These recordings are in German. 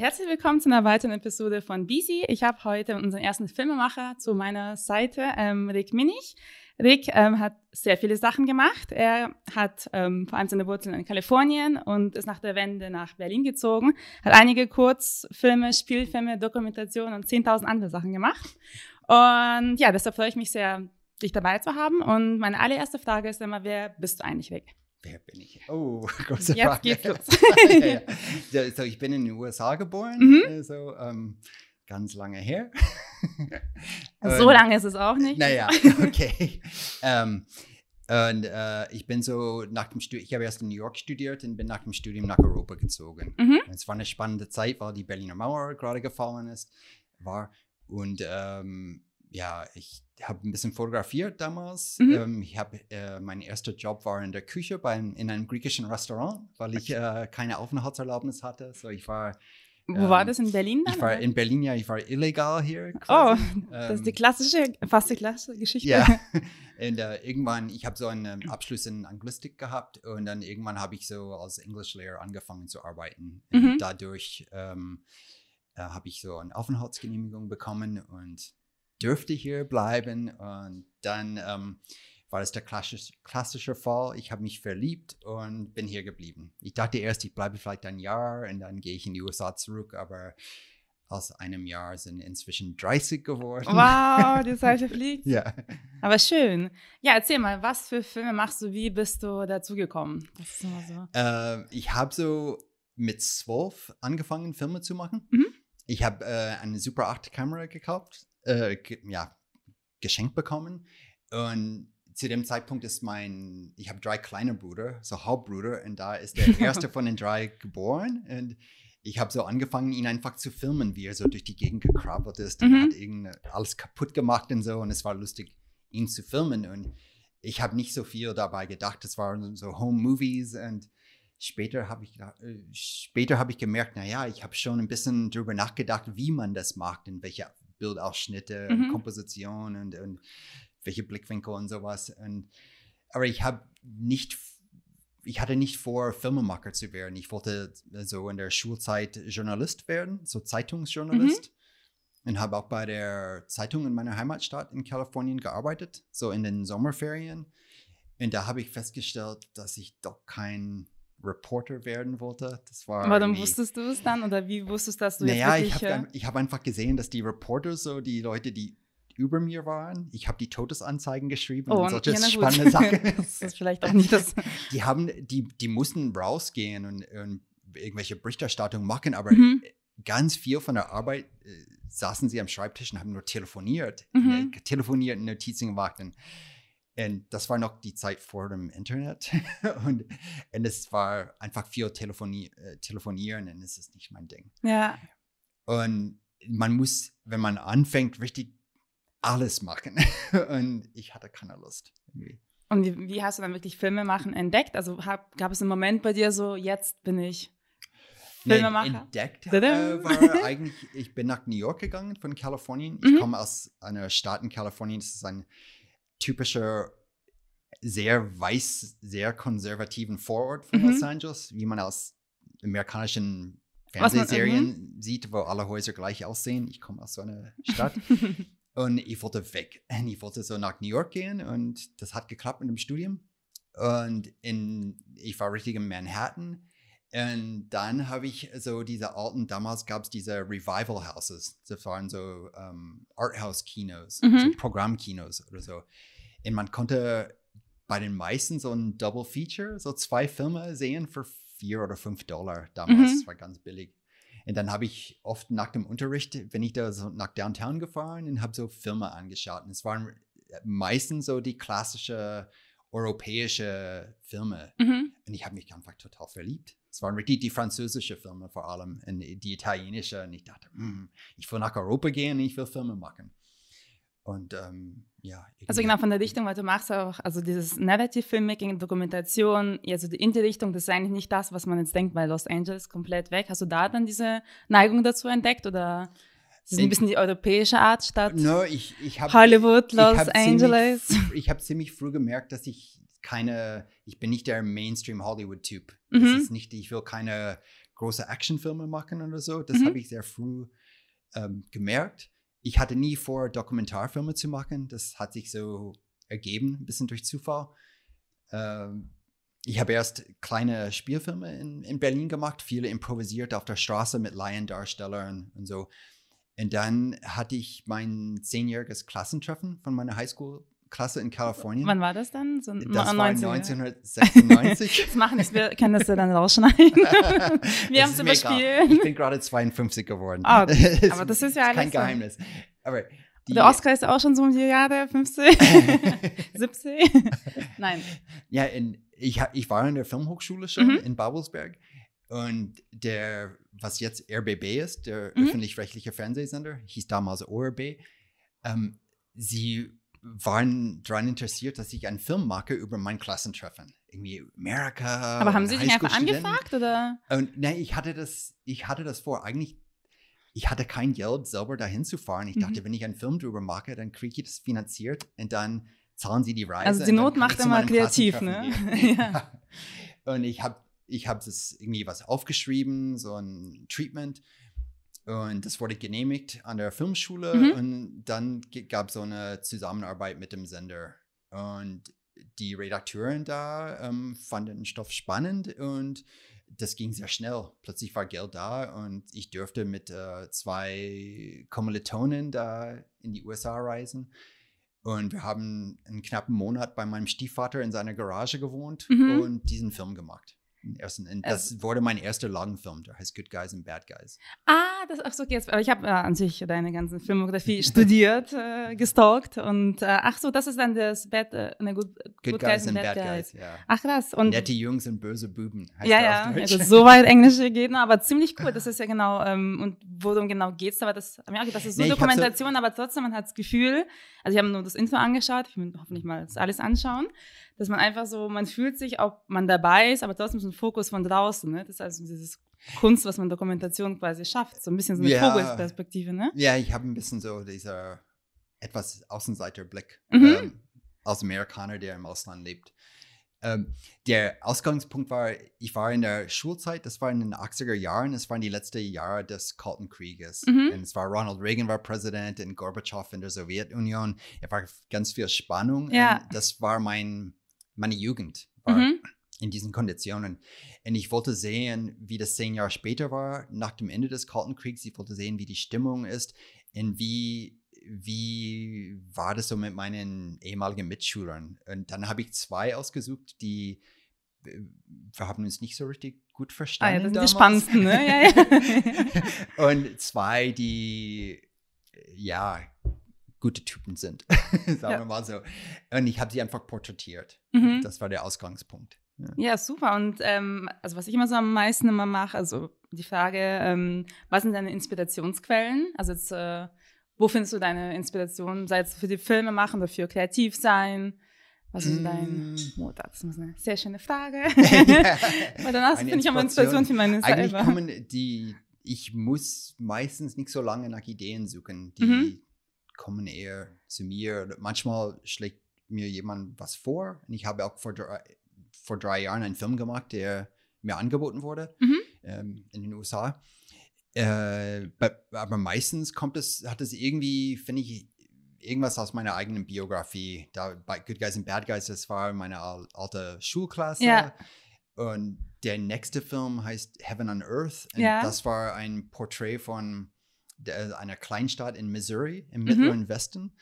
Herzlich willkommen zu einer weiteren Episode von BC. Ich habe heute unseren ersten Filmemacher zu meiner Seite, ähm, Rick Minich. Rick ähm, hat sehr viele Sachen gemacht. Er hat ähm, vor allem seine Wurzeln in Kalifornien und ist nach der Wende nach Berlin gezogen, hat einige Kurzfilme, Spielfilme, Dokumentationen und 10.000 andere Sachen gemacht. Und ja, deshalb freue ich mich sehr, dich dabei zu haben. Und meine allererste Frage ist immer, wer bist du eigentlich, Rick? Wer bin ich? Oh, große Jetzt Frage. geht's los. ja, ja. So, ich bin in den USA geboren, Mhm. also ähm, ganz lange her. so lange ist es auch nicht. Naja, okay. ähm, und äh, ich bin so nach dem Studium, ich habe erst in New York studiert und bin nach dem Studium nach Europa gezogen. Mhm. Es war eine spannende Zeit, weil die Berliner Mauer gerade gefallen ist, war. Und ähm, ja, ich habe ein bisschen fotografiert damals. Mhm. Ähm, ich habe, äh, mein erster Job war in der Küche beim, in einem griechischen Restaurant, weil ich äh, keine Aufenthaltserlaubnis hatte. So ich war, Wo war ähm, das? In Berlin dann? ich war oder? in Berlin, ja, ich war illegal hier. Oh, quasi. das ist die Ähm, klassische, fast die klassische Geschichte. ja. Und äh, irgendwann, ich habe so einen ähm, Abschluss in Anglistik gehabt und dann irgendwann habe ich so als Englischlehrer angefangen zu arbeiten. Und Mhm. dadurch ähm, äh, habe ich so eine Aufenthaltsgenehmigung bekommen und dürfte hier bleiben. Und dann ähm, war das der klassische, klassische Fall. Ich habe mich verliebt und bin hier geblieben. Ich dachte erst, ich bleibe vielleicht ein Jahr und dann gehe ich in die USA zurück, aber aus einem Jahr sind inzwischen 30 geworden. Wow, die Zeit fliegt. Ja. Aber schön. Ja, erzähl mal, was für Filme machst du? Wie bist du dazugekommen? Das ist immer so. Äh, ich habe so mit zwölf angefangen, Filme zu machen. Mhm. Ich habe äh, eine Super 8 Kamera gekauft, äh, ge ja, geschenkt bekommen. Und zu dem Zeitpunkt ist mein, ich habe drei kleine Brüder, so Halbbrüder, und da ist der erste von den drei geboren. Und ich habe so angefangen, ihn einfach zu filmen, wie er so durch die Gegend gekrabbelt ist und Mhm. hat irgend alles kaputt gemacht und so. Und es war lustig, ihn zu filmen. Und ich habe nicht so viel dabei gedacht. Es waren so Home Movies und später habe ich, äh, später habe ich gemerkt, naja, ich habe schon ein bisschen drüber nachgedacht, wie man das macht und welche Bildausschnitte, Mhm. und Komposition und, und welche Blickwinkel und sowas. Und, aber ich habe nicht, ich hatte nicht vor, Filmemacher zu werden. Ich wollte so in der Schulzeit Journalist werden, so Zeitungsjournalist. Und habe auch bei der Zeitung in meiner Heimatstadt in Kalifornien gearbeitet, so in den Sommerferien. Und da habe ich festgestellt, dass ich doch kein Reporter werden wollte. Das war Warum irgendwie- wusstest du es dann? Oder wie wusstest du, dass du naja, jetzt ich wirklich... habe ich hab einfach gesehen, dass die Reporter, so die Leute, die über mir waren, ich habe die Todesanzeigen geschrieben oh, und solche ja, spannende Sachen. das ist vielleicht auch nicht das... die haben, die, die mussten rausgehen und, und irgendwelche Berichterstattung machen, aber Mhm. ganz viel von der Arbeit äh, saßen sie am Schreibtisch und haben nur telefoniert, Mhm. äh, telefoniert Notizen gemacht. Und, und das war noch die Zeit vor dem Internet. und, und es war einfach viel Telefoni äh, telefonieren und es ist nicht mein Ding. Ja, Und man muss, wenn man anfängt, richtig alles machen. und ich hatte keine Lust. Irgendwie. und wie, wie hast du dann wirklich Filme machen entdeckt? Also hab, gab es einen Moment bei dir so, jetzt bin ich Nee, Filmemacher? Entdeckt Tada. äh, war eigentlich, ich bin nach New York gegangen von Kalifornien. Ich Mhm. komme aus einer Stadt in Kalifornien. Das ist ein typischer, sehr weiß, sehr konservativen Vorort von Mhm. Los Angeles, wie man aus amerikanischen Was man- Fernsehserien sieht, wo alle Häuser gleich aussehen. Ich komme aus so einer Stadt. Und ich wollte weg. Und ich wollte so nach New York gehen und das hat geklappt mit dem Studium. Und in, ich war richtig in Manhattan. Und dann habe ich so diese alten, damals gab es diese Revival Houses. Das waren so ähm, Arthouse-Kinos, Mhm. so Programmkinos oder so. Und man konnte bei den meisten so ein Double Feature, so zwei Filme sehen für vier oder fünf Dollar damals. Mhm. Das war ganz billig. Und dann habe ich oft nach dem Unterricht, wenn ich da so nach Downtown gefahren und habe so Filme angeschaut. Und es waren meistens so die klassische europäische Filme. mhm. Und ich habe mich einfach total verliebt. Es waren richtig die französische Filme vor allem und die italienische. Und ich dachte, hm, ich will nach Europa gehen und ich will Filme machen. Und ähm, ja. Also genau von der Richtung, weil du machst auch, also dieses Narrative Filmmaking, Dokumentation, also die in die Richtung, das ist eigentlich nicht das, was man jetzt denkt, weil Los Angeles komplett weg. Hast du da dann diese Neigung dazu entdeckt oder ist es ein In- bisschen die europäische Art statt No, ich, ich habe Hollywood, ich Los hab Angeles? Ziemlich, ich habe ziemlich früh gemerkt, dass ich keine, ich bin nicht der Mainstream Hollywood-Typ. Mhm. Das ist nicht, ich will keine große Actionfilme machen oder so. Das Mhm. habe ich sehr früh ähm, gemerkt. Ich hatte nie vor, Dokumentarfilme zu machen. Das hat sich so ergeben, ein bisschen durch Zufall. Ähm, ich habe erst kleine Spielfilme in, in Berlin gemacht, viele improvisiert auf der Straße mit Laiendarstellern und so. Und dann hatte ich mein zehnjähriges Klassentreffen von meiner Highschool-Klasse in Kalifornien. Wann war das dann? So das no- war 19, 1996. Das machen wir können das ja dann rausschneiden. wir haben es überspielt. Ich bin gerade 52 geworden. Es aber das ist ja kein alles so. Geheimnis. Aber Der Oscar ist auch schon so um die Jahre 50, 70. Nein. Ja, in, ich, ich war in der Filmhochschule schon Mhm. in Babelsberg und der, was jetzt RBB ist, der Mhm. öffentlich-rechtliche Fernsehsender, hieß damals ORB, ähm, sie waren daran interessiert, dass ich einen Film mache über mein Klassentreffen. Irgendwie Amerika. Aber haben Sie dich einfach angefragt oder? Und nein, ich hatte das, ich hatte das vor. Eigentlich, ich hatte kein Geld, selber dahin zu fahren. Ich Mhm. dachte, wenn ich einen Film drüber mache, dann kriege ich das finanziert und dann zahlen sie die Reise. Also die Not macht immer kreativ, ne? Ja. Und ich habe ich hab das irgendwie was aufgeschrieben, so ein Treatment. Und das wurde genehmigt an der Filmschule. Mhm. Und dann gab es so eine Zusammenarbeit mit dem Sender. Und die Redakteurin da ähm, fanden den Stoff spannend und das ging sehr schnell. Plötzlich war Geld da und ich durfte mit äh, zwei Kommilitonen da in die USA reisen. Und wir haben einen knappen Monat bei meinem Stiefvater in seiner Garage gewohnt Mhm. und diesen Film gemacht. Ersten, und das wurde mein erster Lagenfilm, der heißt Good Guys and Bad Guys. Ah, das, ach so, jetzt, aber ich habe äh, an sich deine ganzen Filmografie studiert, äh, gestalkt und äh, ach so, das ist dann das Bad, äh, ne, good, Good, Guys, and Bad Guys, ja. Ach krass. Und Nette Jungs und böse Buben. heißt ja, ja, gut, so weit Englisch geht aber ziemlich cool. Das ist ja genau, ähm, und worum genau geht's, aber das, ja, das ist so Nee, hab so- Dokumentation, aber trotzdem, man hat das Gefühl, also ich habe nur das Intro angeschaut, ich will hoffentlich mal das alles anschauen, dass man einfach so, man fühlt sich, ob man dabei ist, aber trotzdem so ein Fokus von draußen, ne? Das ist also dieses Kunst, was man Dokumentation quasi schafft, so ein bisschen so eine Ja. Vogelperspektive, ne? Ja, ich habe ein bisschen so dieser etwas Außenseiterblick Mhm. ähm, als Amerikaner, der im Ausland lebt. Ähm, der Ausgangspunkt war, ich war in der Schulzeit, das war in den 80er Jahren, das waren die letzten Jahre des Kalten Krieges. Mhm. Und es war Ronald Reagan war Präsident und Gorbatschow in der Sowjetunion. Es war ganz viel Spannung. Ja. Das war mein, meine Jugend. War Mhm. in diesen Konditionen. Und ich wollte sehen, wie das zehn Jahre später war, nach dem Ende des Kalten Kriegs. Ich wollte sehen, wie die Stimmung ist und wie, wie war das so mit meinen ehemaligen Mitschülern. Und dann habe ich zwei ausgesucht, die äh, wir haben uns nicht so richtig gut Ah verstanden. ja, das sind die damals. spannendsten, ne? Ja, ja. Und zwei, die ja gute Typen sind, sagen Ja. wir mal so. Und ich habe sie einfach porträtiert. mhm. Das war der Ausgangspunkt. Ja. Ja, super. Und ähm, also was ich immer so am meisten immer mache, also die Frage, ähm, was sind deine Inspirationsquellen? Also jetzt, äh, wo findest du deine Inspiration, sei es für die Filme machen oder für kreativ sein? Was ist dein Mm. Motor? Das ist eine sehr schöne Frage. Ja. Weil danach finde ich aber Inspiration für meine Eigentlich selber. kommen die, ich muss meistens nicht so lange nach Ideen suchen. Die Mhm. Kommen eher zu mir. Manchmal schlägt mir jemand was vor. Und ich habe auch vor drei, vor drei Jahren einen Film gemacht, der mir angeboten wurde Mhm. ähm, in den USA. Äh, be- aber meistens kommt es, hat es irgendwie, finde ich, irgendwas aus meiner eigenen Biografie. Da bei Good Guys and Bad Guys, das war meine al- alte Schulklasse. Ja. Und der nächste Film heißt Heaven on Earth. Und Ja. das war ein Porträt von der, einer Kleinstadt in Missouri, im Mhm. mittleren Westen.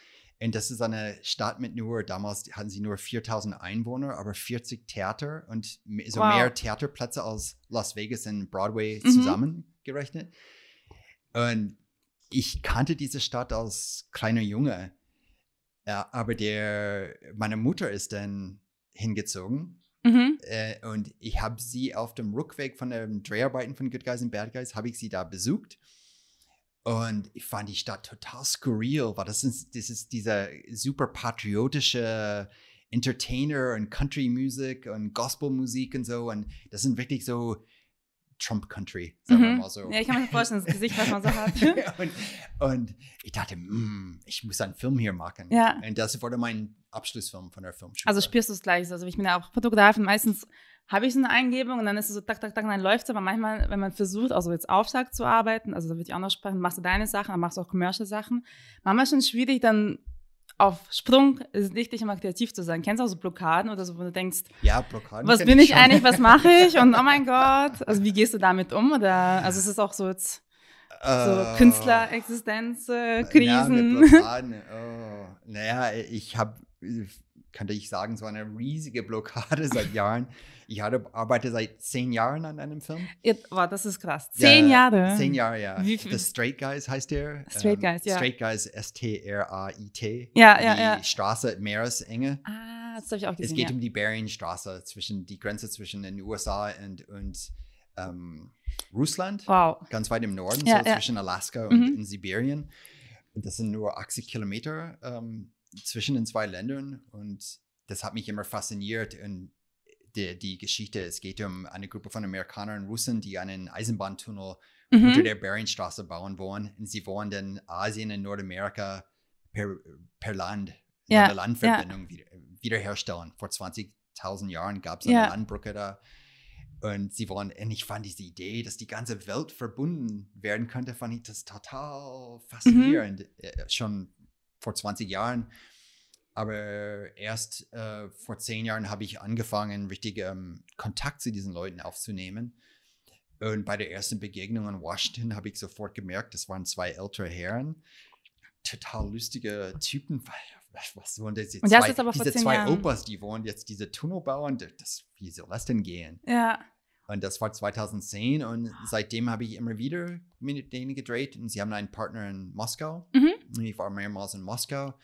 Und das ist eine Stadt mit nur, damals hatten sie nur 4000 Einwohner, aber 40 Theater und so Wow. mehr Theaterplätze als Las Vegas und Broadway Mhm. zusammengerechnet. Und ich kannte diese Stadt als kleiner Junge. Ja, aber der, meine Mutter ist dann hingezogen Mhm. äh, und ich habe sie auf dem Rückweg von den Dreharbeiten von Good Guys and Bad Guys, habe ich sie da besucht. Und ich fand die Stadt total skurril, weil das ist, das ist dieser super patriotische Entertainer und Country-Musik und Gospel-Musik und so. Und das sind wirklich so Trump-Country, sagen wir Mhm. mal so. Ja, ich kann mir vorstellen, das Gesicht, was man so hat. und, und ich dachte, "Mm, ich muss einen Film hier machen. Ja. Und das wurde mein Abschlussfilm von der Filmschule. Also spürst du es gleich. so. Also ich bin ja auch Fotografin. Meistens habe ich so eine Eingebung und dann ist es so tak, tak, tak, und dann läuft es. Aber manchmal, wenn man versucht, also jetzt Aufschlag zu arbeiten, also da würde ich auch noch sprechen, machst du deine Sachen, dann machst du auch Commercial Sachen. Manchmal ist es schon schwierig, dann auf Sprung ist richtig immer kreativ zu sein. Kennst du auch so Blockaden oder so, wo du denkst, Ja, Blockaden. was bin ich schon. eigentlich, was mache ich und oh mein Gott. Also wie gehst du damit um? Oder also es ist auch so jetzt so Äh, Künstlerexistenz, äh, Ja, Krisen. Blockaden. Oh. Naja, ich habe, könnte ich sagen, so eine riesige Blockade seit Jahren. Ich arbeite seit zehn Jahren an einem Film. Boah, das ist krass. Zehn Ja, Jahre. Zehn Jahre, ja. Wie viel- The Straight Guys heißt der. Straight Guys, ja. Straight Guys, S-T-R-A-I-T. Ja, ja, die ja. Straße Meeresenge. Ah, das habe ich auch Es gesehen. geht ja. um die Berienstraße, zwischen die Grenze zwischen den USA und, und ähm, Russland. Wow. ganz weit im Norden, Ja, so zwischen Alaska und Mhm. in Sibirien. Das sind nur 80 Kilometer ähm, zwischen den zwei Ländern und das hat mich immer fasziniert. Und die, die Geschichte, es geht um eine Gruppe von Amerikanern und Russen, die einen Eisenbahntunnel unter Mhm. der Berienstraße bauen wollen. Und sie wollen dann Asien und Nordamerika per, per Land, Ja, eine Landverbindung wieder, wiederherstellen. Vor 20.000 Jahren gab es eine Ja. Landbrücke da. Und sie wollen, und ich fand diese Idee, dass die ganze Welt verbunden werden könnte, fand ich das total faszinierend. Äh, Schon vor 20 Jahren. Aber erst äh, vor zehn Jahren habe ich angefangen, richtig ähm, Kontakt zu diesen Leuten aufzunehmen. Und bei der ersten Begegnung in Washington habe ich sofort gemerkt, das waren zwei ältere Herren. Total lustige Typen. Was, was wollen diese Und das zwei, ist aber vor diese zwei Jahren. Opas, die wollen jetzt diese Tunnel bauen? Das, wie soll das denn gehen? Ja. Und das war 2010 und seitdem habe ich immer wieder mit denen gedreht und sie haben einen Partner in Moskau. Mhm. Ich war mehrmals in Moskau.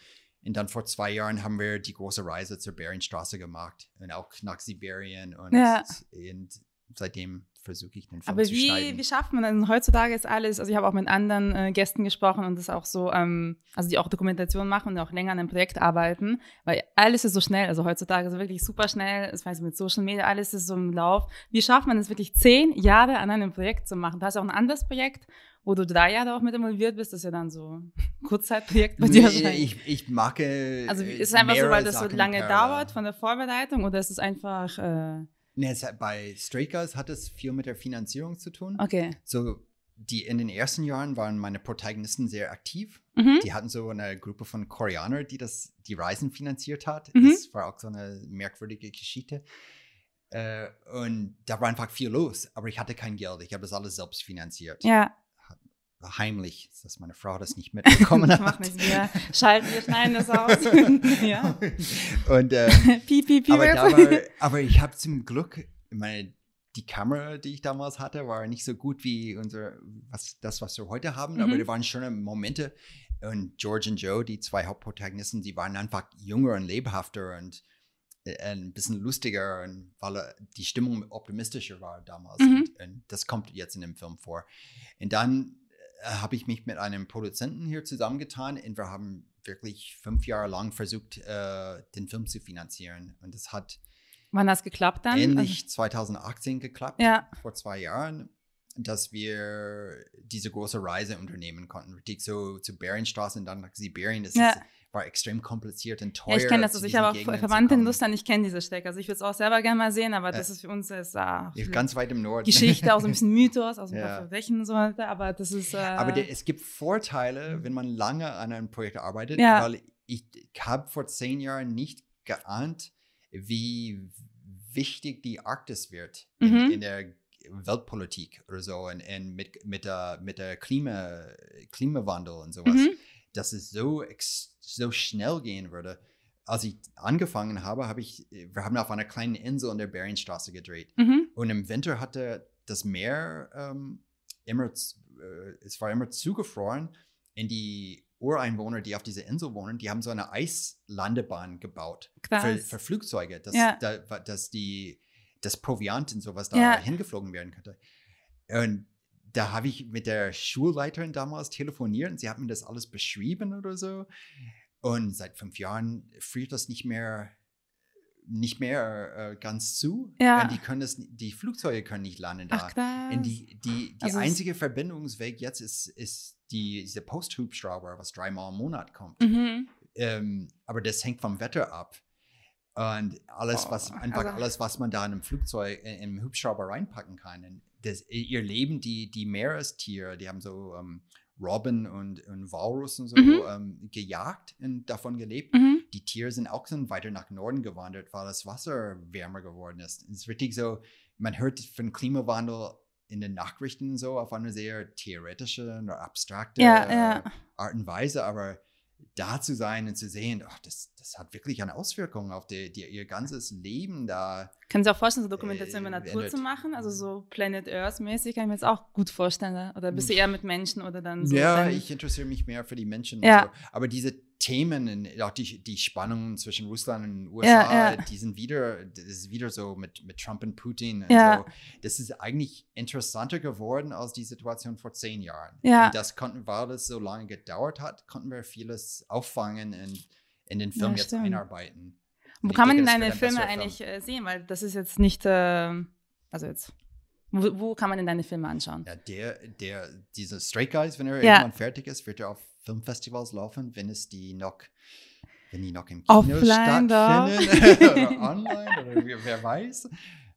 Und dann vor zwei Jahren haben wir die große Reise zur Berienstraße gemacht und auch nach Sibirien und, Ja. und seitdem versuche ich den Film Aber zu wie, schneiden. wie schafft man denn heutzutage ist alles, also ich habe auch mit anderen äh, Gästen gesprochen und das auch so, ähm, also die auch Dokumentation machen und auch länger an einem Projekt arbeiten, weil alles ist so schnell, also heutzutage ist es wirklich super schnell, das weiß ich mit Social Media, alles ist so im Lauf. Wie schafft man es wirklich zehn Jahre an einem Projekt zu machen? Du hast auch ein anderes Projekt, wo du drei Jahre auch mit involviert bist, das ist ja dann so ein Kurzzeitprojekt bei dir Nee, ich, ich mag äh, Also ist es einfach so, weil das so Sachen lange parallel. dauert von der Vorbereitung oder ist es einfach, äh, Nee, es bei Straight hat es viel mit der Finanzierung zu tun. okay. So, die in den ersten Jahren waren meine Protagonisten sehr aktiv. Mhm. Die hatten so eine Gruppe von Koreanern, die das, die Reisen finanziert hat. Mhm. Das war auch so eine merkwürdige Geschichte. Äh, und da war einfach viel los, aber ich hatte kein Geld. Ich habe das alles selbst finanziert. Ja, Heimlich, dass meine Frau das nicht mitbekommen hat. nichts. Wir schalten, wir schneiden das aus. ja. Und äh, Piep, piep, piep. aber, war, aber ich habe zum Glück, meine, die Kamera, die ich damals hatte, war nicht so gut wie unser, was, das, was wir heute haben, aber Mhm. da waren schöne Momente. Und George und Joe, die zwei Hauptprotagonisten, die waren einfach jünger und lebhafter und äh, ein bisschen lustiger, und weil die Stimmung optimistischer war damals. Mhm. Und, und das kommt jetzt in dem Film vor. Und dann habe ich mich mit einem Produzenten hier zusammengetan und wir haben wirklich fünf Jahre lang versucht, äh, den Film zu finanzieren. Und das hat Wann hat das geklappt dann? ähnlich 2018 geklappt, Also, ja, vor zwei Jahren, dass wir diese große Reise unternehmen konnten. Richtig so zu Berienstraße und dann nach Sibirien. Das Ja. ist, war extrem kompliziert und teuer. ja, ich kenne das. Also ich habe auch Gegenden Verwandte in. Russland, ich kenne diese Strecke. Also ich würde es auch selber gerne mal sehen, aber das Äh, ist für uns ist, ah, Ja, Ganz weit im Norden. Geschichte, auch so ein bisschen Mythos, also ein Ja. paar Verbrechen und so weiter, aber das ist. Äh, Aber der, es gibt Vorteile, wenn man lange an einem Projekt arbeitet, Ja. weil ich, ich habe vor zehn Jahren nicht geahnt, wie wichtig die Arktis wird Mhm. in, in der Weltpolitik oder so und, und mit, mit der, mit der Klima, Klimawandel und sowas, Mhm. Dass es so, so schnell gehen würde. Als ich angefangen habe, habe ich, wir haben auf einer kleinen Insel in der Berienstraße gedreht. mhm. Und im Winter hatte das Meer ähm, immer, äh, es war immer zugefroren. Und die Ureinwohner, die auf dieser Insel wohnen, die haben so eine Eislandebahn gebaut für, für Flugzeuge, dass, Ja. da, dass die, das Proviant und sowas da Ja. hingeflogen werden könnte. Und da habe ich mit der Schulleiterin damals telefoniert und sie hat mir das alles beschrieben oder so. Und seit fünf Jahren friert das nicht mehr, nicht mehr äh, ganz zu. Ja. Die können das, die Flugzeuge können nicht landen da. Ach, die, die, die Also es- einzige Verbindungsweg jetzt ist, ist die, diese Posthubschrauber, was dreimal im Monat kommt. Mhm. Ähm, aber das hängt vom Wetter ab. Und alles, was Oh, einfach also- alles, was man da in einem Flugzeug, im Hubschrauber reinpacken kann. Das, ihr Leben, die, die Meerestiere, die haben so ähm, Robben und, und Walrus und so Mhm. ähm, gejagt und davon gelebt. Mhm. Die Tiere sind auch dann weiter nach Norden gewandert, weil das Wasser wärmer geworden ist. Es ist richtig so, man hört von Klimawandel in den Nachrichten so auf eine sehr theoretische oder abstrakte Ja, äh, ja. Art und Weise, aber da zu sein und zu sehen, ach, das, das hat wirklich eine Auswirkung auf die, die, ihr ganzes Leben da. Können Sie auch vorstellen, so Dokumentation Äh, über Natur zu machen? Also so Planet Earth mäßig kann ich mir jetzt auch gut vorstellen. ne? Oder bist du eher mit Menschen oder dann so? ja, ich interessiere mich mehr für die Menschen. Ja. Und so. Aber diese Themen, und auch die, die Spannungen zwischen Russland und den USA, ja. die sind wieder, das ist wieder so mit, mit Trump und Putin. Und Ja. so. Das ist eigentlich interessanter geworden als die Situation vor zehn Jahren. Ja. Und das konnten, weil das so lange gedauert hat, konnten wir vieles auffangen und in den Film Ja, jetzt einarbeiten. Wo Und ich kann man denn deine Filme eigentlich Film. äh, sehen? Weil das ist jetzt nicht, äh, also jetzt, wo, wo kann man denn deine Filme anschauen? Ja, der, der, dieser Straight Guys, wenn er Ja. irgendwann fertig ist, wird er auf Filmfestivals laufen, wenn es die noch, wenn die noch im Kino Offline stattfinden oder online oder wer, weiß.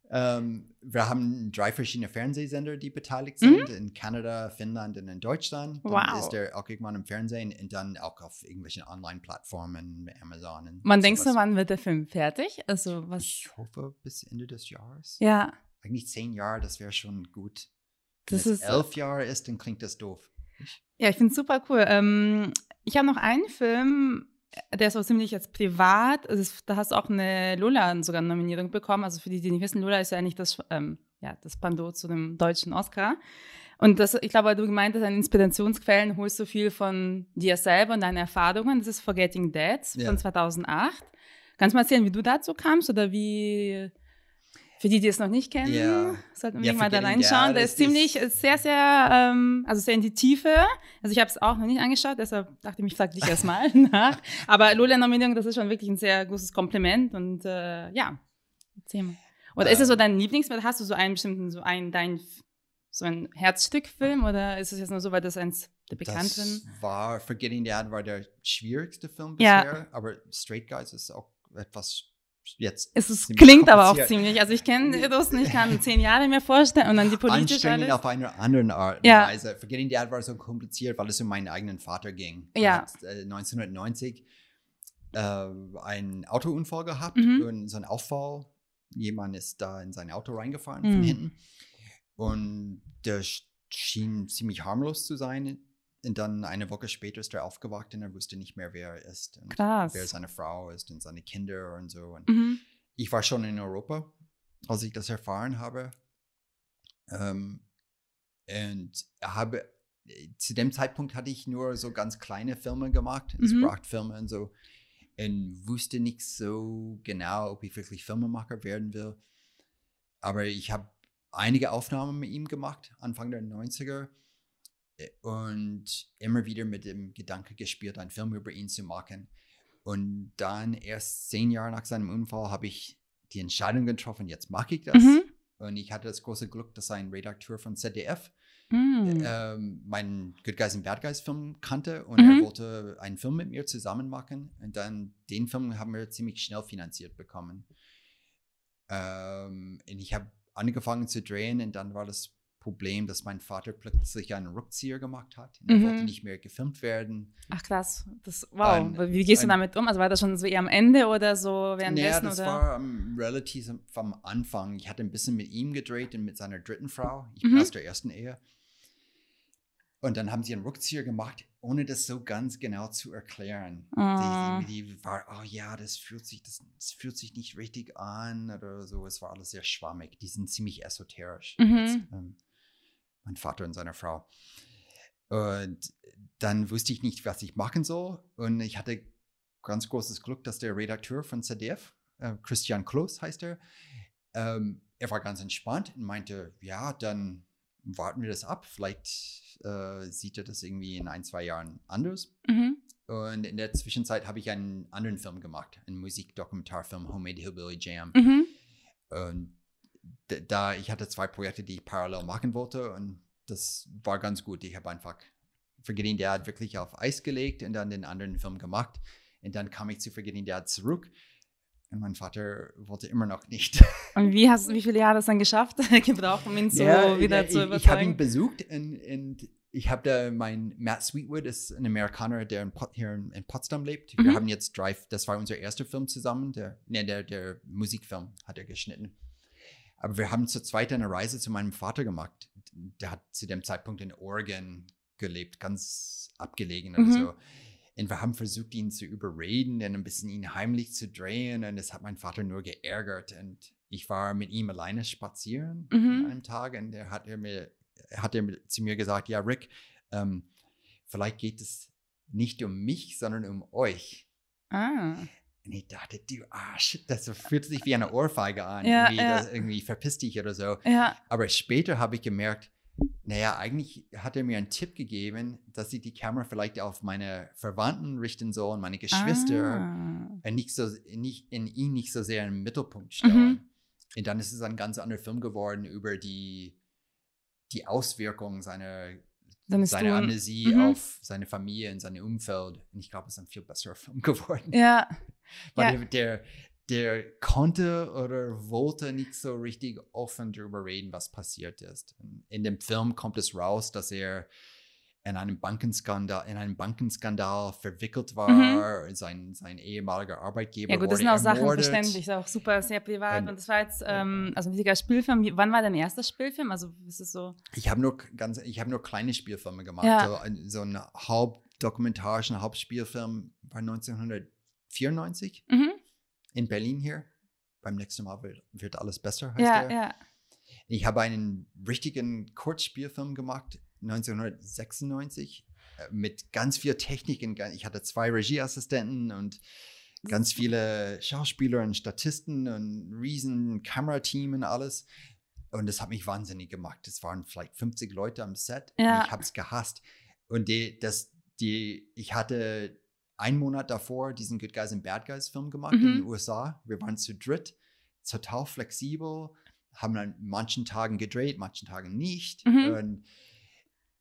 Ähm, wir haben drei verschiedene Fernsehsender, die beteiligt sind, in Kanada, Finnland und in Deutschland. Dann Mhm. Wow. ist er auch irgendwann im Fernsehen und dann auch auf irgendwelchen Online-Plattformen, Amazon. Und Wann denkst du, sowas. wann wird der Film fertig? Also was? Ich hoffe bis Ende des Jahres. Ja, Eigentlich zehn Jahre, das wäre schon gut. Das Wenn es ist- elf Jahre ist, dann klingt das doof. Ja, ich finde es super cool. Ähm, ich habe noch einen Film, der ist so ziemlich jetzt privat. Ist, da hast du auch eine Lola sogar eine Nominierung bekommen. Also für die, die nicht wissen, Lola ist ja eigentlich das, ähm, ja, das Pendant zu dem deutschen Oscar. Und das, ich glaube, du gemeint hast, an Inspirationsquellen holst du viel von dir selber und deinen Erfahrungen. Das ist Forgetting Dead Ja. von 2008. Kannst du mal erzählen, wie du dazu kamst oder wie, für die, die es noch nicht kennen, Ja. sollten wir Ja, mal da reinschauen. Der ist- ziemlich, ist sehr, sehr, ähm, also sehr in die Tiefe. Also ich habe es auch noch nicht angeschaut, deshalb dachte ich, ich frage dich erst mal nach. Aber Lola-Nominierung, das ist schon wirklich ein sehr großes Kompliment und äh, ja, erzähl mal. Oder ist es so Ähm. dein Lieblingsfilm? Hast du so einen bestimmten, so einen, dein, so ein Herzstückfilm oder ist es jetzt nur so, weil das eins der bekannteren? Das war, Forgetting Dad war der schwierigste Film bisher, aber Straight Guys ist auch etwas jetzt. Es ist, klingt aber auch ziemlich, also ich kenne das nicht, ich kann zehn Jahre mir vorstellen und dann die politische Anstrengend alles. auf eine andere Art und Ja. Weise. Forgetting Dad war so kompliziert, weil es um meinen eigenen Vater ging. Ja. Hat äh, 1990 äh, einen Autounfall gehabt Mhm. und so ein Aufbau. Jemand ist da in sein Auto reingefahren Mhm. von hinten. Und der sch- schien ziemlich harmlos zu sein. Und dann eine Woche später ist er aufgewacht und er wusste nicht mehr, wer er ist. Und Krass. wer seine Frau ist und seine Kinder und so. Und Mhm. ich war schon in Europa, als ich das erfahren habe. Ähm, und habe zu dem Zeitpunkt hatte ich nur so ganz kleine Filme gemacht, Mhm. Sprachfilme und so. Und wusste nicht so genau, ob ich wirklich Filmemacher werden will. Aber ich habe einige Aufnahmen mit ihm gemacht, Anfang der 90er. Und immer wieder mit dem Gedanke gespielt, einen Film über ihn zu machen. Und dann erst zehn Jahre nach seinem Unfall habe ich die Entscheidung getroffen, jetzt mache ich das. Mhm. Und ich hatte das große Glück, dass ein Redakteur von ZDF Mhm. ähm, meinen Good Guys and Bad Guys Film kannte und Mhm. er wollte einen Film mit mir zusammen machen. Und dann den Film haben wir ziemlich schnell finanziert bekommen. Ähm, und ich habe angefangen zu drehen und dann war das Problem, dass mein Vater plötzlich einen Rückzieher gemacht hat. Er Mhm. wollte nicht mehr gefilmt werden. Ach krass, das, wow. Ein- Wie gehst du ein- damit um? Also war das schon so eher am Ende oder so Ja, währenddessen? das oder? war ähm, relativ am Anfang. Ich hatte ein bisschen mit ihm gedreht und mit seiner dritten Frau. Ich Mhm. bin aus der ersten Ehe. Und dann haben sie einen Rückzieher gemacht, ohne das so ganz genau zu erklären. Ah. Die, die war, oh ja, das fühlt sich, das, das fühlt sich nicht richtig an oder so. Es war alles sehr schwammig. Die sind ziemlich esoterisch. Mhm. Jetzt, ähm, mein Vater und seine Frau. Und dann wusste ich nicht, was ich machen soll. Und ich hatte ganz großes Glück, dass der Redakteur von ZDF, äh, Christian Kloß heißt er, ähm, er war ganz entspannt und meinte, ja, dann warten wir das ab. Vielleicht äh, sieht er das irgendwie in ein, zwei Jahren anders. Mhm. Und in der Zwischenzeit habe ich einen anderen Film gemacht, einen Musikdokumentarfilm, Homemade Hillbilly Jam. Mhm. Und da ich hatte zwei Projekte, die ich parallel machen wollte und das war ganz gut. Ich habe einfach Forgetting Dad wirklich auf Eis gelegt und dann den anderen Film gemacht. Und dann kam ich zu Forgetting Dad zurück. Und mein Vater wollte immer noch nicht. Und wie, hast, wie viele Jahre hast du dann geschafft, gebraucht, um ihn so Ja, wieder ja, zu ich, überzeugen? ich habe ihn besucht und, und ich habe da mein Matt Sweetwood ist ein Amerikaner, der in, hier in, in Potsdam lebt. Wir Mhm. haben jetzt Drive, das war unser erster Film zusammen, der, ne, der, der Musikfilm hat er geschnitten. Aber wir haben zu zweit eine Reise zu meinem Vater gemacht. Der hat zu dem Zeitpunkt in Oregon gelebt, ganz abgelegen oder Mhm. so. Und wir haben versucht, ihn zu überreden, dann ein bisschen ihn heimlich zu drehen. Und das hat mein Vater nur geärgert. Und ich war mit ihm alleine spazieren Mhm. an einem Tag und er hat er mir, hat er zu mir gesagt, ja, Rick, ähm, vielleicht geht es nicht um mich, sondern um euch. ah. Und ich dachte, du Arsch, das fühlt sich wie eine Ohrfeige an. Ja, irgendwie, ja. Das, irgendwie verpiss dich oder so. Ja, Aber später habe ich gemerkt, naja, eigentlich hat er mir einen Tipp gegeben, dass ich die Kamera vielleicht auf meine Verwandten richten soll, meine Geschwister, Ah. und nicht so, nicht, in ihn nicht so sehr im Mittelpunkt Mhm. stellen. Und dann ist es ein ganz anderer Film geworden über die, die Auswirkungen seiner, Du, Amnesie Mhm. auf seine Familie und sein Umfeld. Und ich glaube, es ist ein viel besserer Film geworden. Ja, Weil Ja. der, der, konnte oder wollte nicht so richtig offen darüber reden, was passiert ist. In dem Film kommt es raus, dass er in einem Bankenskandal, in einem Bankenskandal verwickelt war. Sein, sein ehemaliger Arbeitgeber Mhm. ja gut, das sind auch Sachen ermordet. verständlich, auch super, sehr privat. Und- Und das war jetzt, ähm, also ein richtiger Spielfilm. Wann war dein erster Spielfilm? Also ist es so? Ich habe nur ganz, ich habe nur kleine Spielfilme gemacht. Ja. So, ein, so ein halbdokumentarischen Hauptspielfilm war 1994 Mhm. in Berlin hier. Beim nächsten Mal wird, wird alles besser, heißt Ja, der. ja. Ich habe einen richtigen Kurzspielfilm gemacht, 1996, äh, mit ganz viel Technik. Ich hatte zwei Regieassistenten und ganz viele Schauspieler und Statisten und riesen Kamerateam und alles. Und das hat mich wahnsinnig gemacht. Es waren vielleicht 50 Leute am Set. Ja. Und ich habe es gehasst. Und die, das, die, ich hatte einen Monat davor diesen Good Guys and Bad Guys Film gemacht in den Mhm. USA. Wir waren zu dritt, total flexibel, haben an manchen Tagen gedreht, manchen Tagen nicht. Mhm. Und,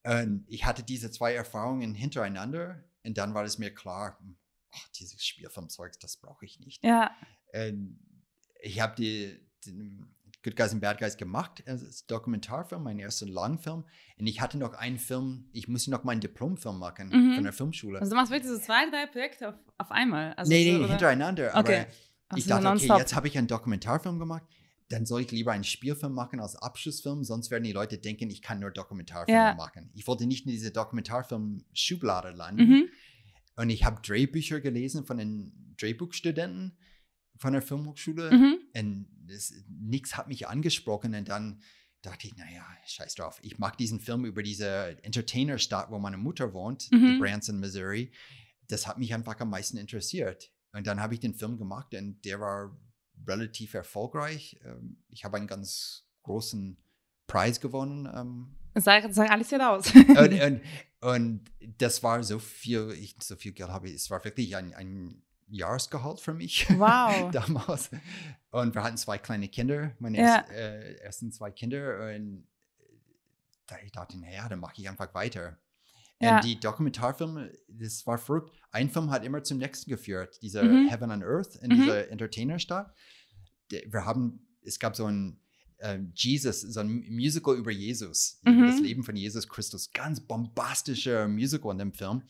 und ich hatte diese zwei Erfahrungen hintereinander und dann war es mir klar, hm, ach, dieses Spielfilmzeug, das brauche ich nicht. Ja, Und ich habe die, den Good Guys and Bad Guys gemacht als Dokumentarfilm, mein erster Langfilm. Und ich hatte noch einen Film, ich musste noch meinen Diplomfilm machen Mhm. von der Filmschule. also du machst wirklich so zwei, drei Projekte auf, auf einmal. Also nee, so, nee, oder? hintereinander. Okay. Aber Also ich so dachte, okay, jetzt habe ich einen Dokumentarfilm gemacht, dann soll ich lieber einen Spielfilm machen als Abschlussfilm, sonst werden die Leute denken, ich kann nur Dokumentarfilme Ja. machen. Ich wollte nicht in diese Dokumentarfilm-Schublade landen. Mhm. Und ich habe Drehbücher gelesen von den Drehbuchstudenten von der Filmhochschule Mhm. und nichts hat mich angesprochen. Und dann dachte ich, naja, scheiß drauf. Ich mag diesen Film über diese Entertainer-Stadt, wo meine Mutter wohnt, Mhm. Branson, Missouri. Das hat mich einfach am meisten interessiert. Und dann habe ich den Film gemacht und der war relativ erfolgreich. Ähm, Ich habe einen ganz großen Preis gewonnen. ähm, Sag, sag alles hier raus. und, und, und das war so viel, ich, so viel Geld habe ich, es war wirklich ein, ein Jahresgehalt für mich Wow. damals. Und wir hatten zwei kleine Kinder, meine Ja. erst, äh, ersten zwei Kinder. Und da ich dachte, naja, dann mache ich einfach weiter. Ja. Und die Dokumentarfilme, das war verrückt. Ein Film hat immer zum nächsten geführt, dieser Mhm. Heaven on Earth in Mhm. dieser Entertainer-Stadt. Wir haben, es gab so ein ähm, Jesus, so ein Musical über Jesus, über Mhm. das Leben von Jesus Christus. Ganz bombastischer Musical in dem Film.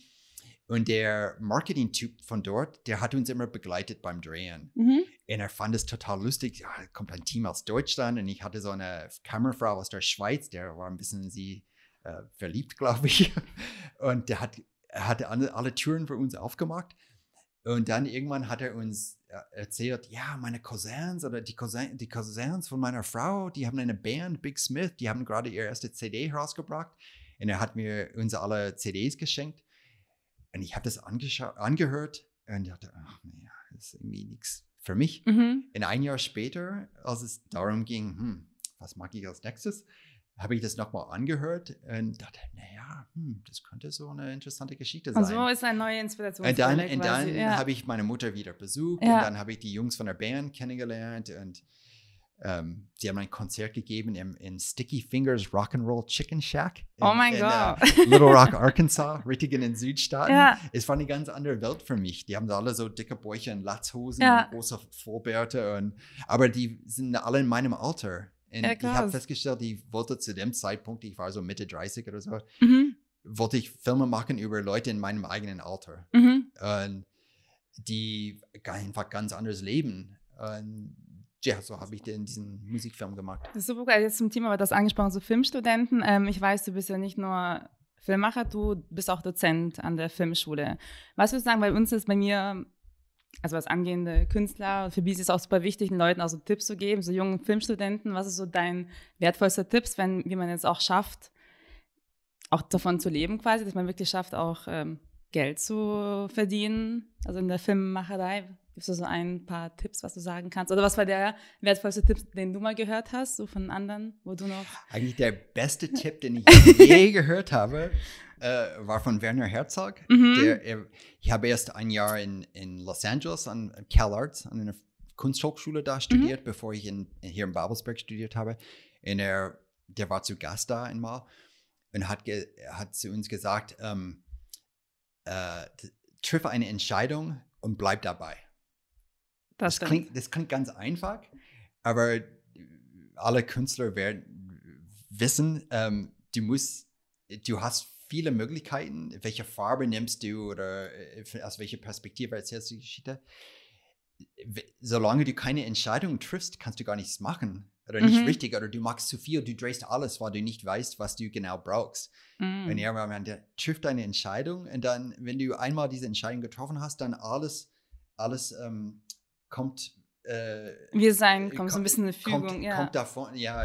Und der Marketing-Typ von dort, der hat uns immer begleitet beim Drehen. Mhm. Und er fand es total lustig. Ja, da kommt ein Team aus Deutschland und ich hatte so eine Kamerafrau aus der Schweiz, der war ein bisschen sie äh, verliebt, glaube ich. Und der hat, er hatte alle, alle Türen für uns aufgemacht. Und dann irgendwann hat er uns äh, erzählt, ja, meine Cousins oder die, Cousin, die Cousins von meiner Frau, die haben eine Band, Big Smith, die haben gerade ihre erste CD rausgebracht. Und er hat mir uns alle CDs geschenkt. Und ich habe das angehört und dachte, ach naja, das ist irgendwie nichts für mich. Mhm. Und ein Jahr später, als es darum ging, hm, was mag ich als nächstes, habe ich das nochmal angehört und dachte, naja, hm, das könnte so eine interessante Geschichte sein. Und so ist eine neue Inspiration. Und dann, und dann ja. habe ich meine Mutter wieder besucht Ja. und dann habe ich die Jungs von der Band kennengelernt und ähm, sie haben ein Konzert gegeben im, in Sticky Fingers Rock'n'Roll Chicken Shack. In, Oh mein in, Gott. Äh, Little Rock, Arkansas, richtig in den Südstaaten. Ja. Es war eine ganz andere Welt für mich. Die haben da alle so dicke Bäuche und Latzhosen Ja. und große Vollbärte. Und, aber die sind alle in meinem Alter. Ja, ich habe festgestellt, ich wollte zu dem Zeitpunkt, ich war so Mitte 30 oder so, Mhm. wollte ich Filme machen über Leute in meinem eigenen Alter. Mhm. Die einfach ganz anderes leben. Und ja, so habe ich den, diesen Musikfilm gemacht. Super geil. Jetzt zum Thema, aber das angesprochen, so Filmstudenten. Ähm, ich weiß, du bist ja nicht nur Filmmacher, du bist auch Dozent an der Filmschule. Was würdest du sagen, bei uns ist bei mir, also als angehende Künstler, für BC ist auch super wichtig, den Leuten auch so Tipps zu geben, so jungen Filmstudenten. Was ist so dein wertvollster Tipps, wenn, wie man jetzt auch schafft, auch davon zu leben quasi, dass man wirklich schafft, auch ähm, Geld zu verdienen, also in der Filmmacherei? Gibst du so ein paar Tipps, was du sagen kannst? Oder was war der wertvollste Tipp, den du mal gehört hast, so von anderen, wo du noch. Eigentlich der beste Tipp, den ich je gehört habe, äh, war von Werner Herzog. Mhm. Der, er, ich habe erst ein Jahr in, in Los Angeles an Cal Arts, an einer Kunsthochschule da studiert, bevor ich in, hier in Babelsberg studiert habe. Und er, der war zu Gast da einmal und hat, ge, hat zu uns gesagt, ähm, äh, triff eine Entscheidung und bleib dabei. Das, Das klingt, das klingt ganz einfach, aber alle Künstler werden wissen, ähm, du musst, du hast viele Möglichkeiten, welche Farbe nimmst du oder äh, aus welcher Perspektive erzählst du die Geschichte. Solange du keine Entscheidung triffst, kannst du gar nichts machen oder nicht Mhm. richtig oder du machst zu viel, du drehst alles, weil du nicht weißt, was du genau brauchst. Mhm. Und meinte, triff deine Entscheidung und dann, wenn du einmal diese Entscheidung getroffen hast, dann alles, alles ähm, kommt. Äh, Wir sein, kommt so ein kommt- bisschen eine Fügung, kommt, ja. kommt davon, ja,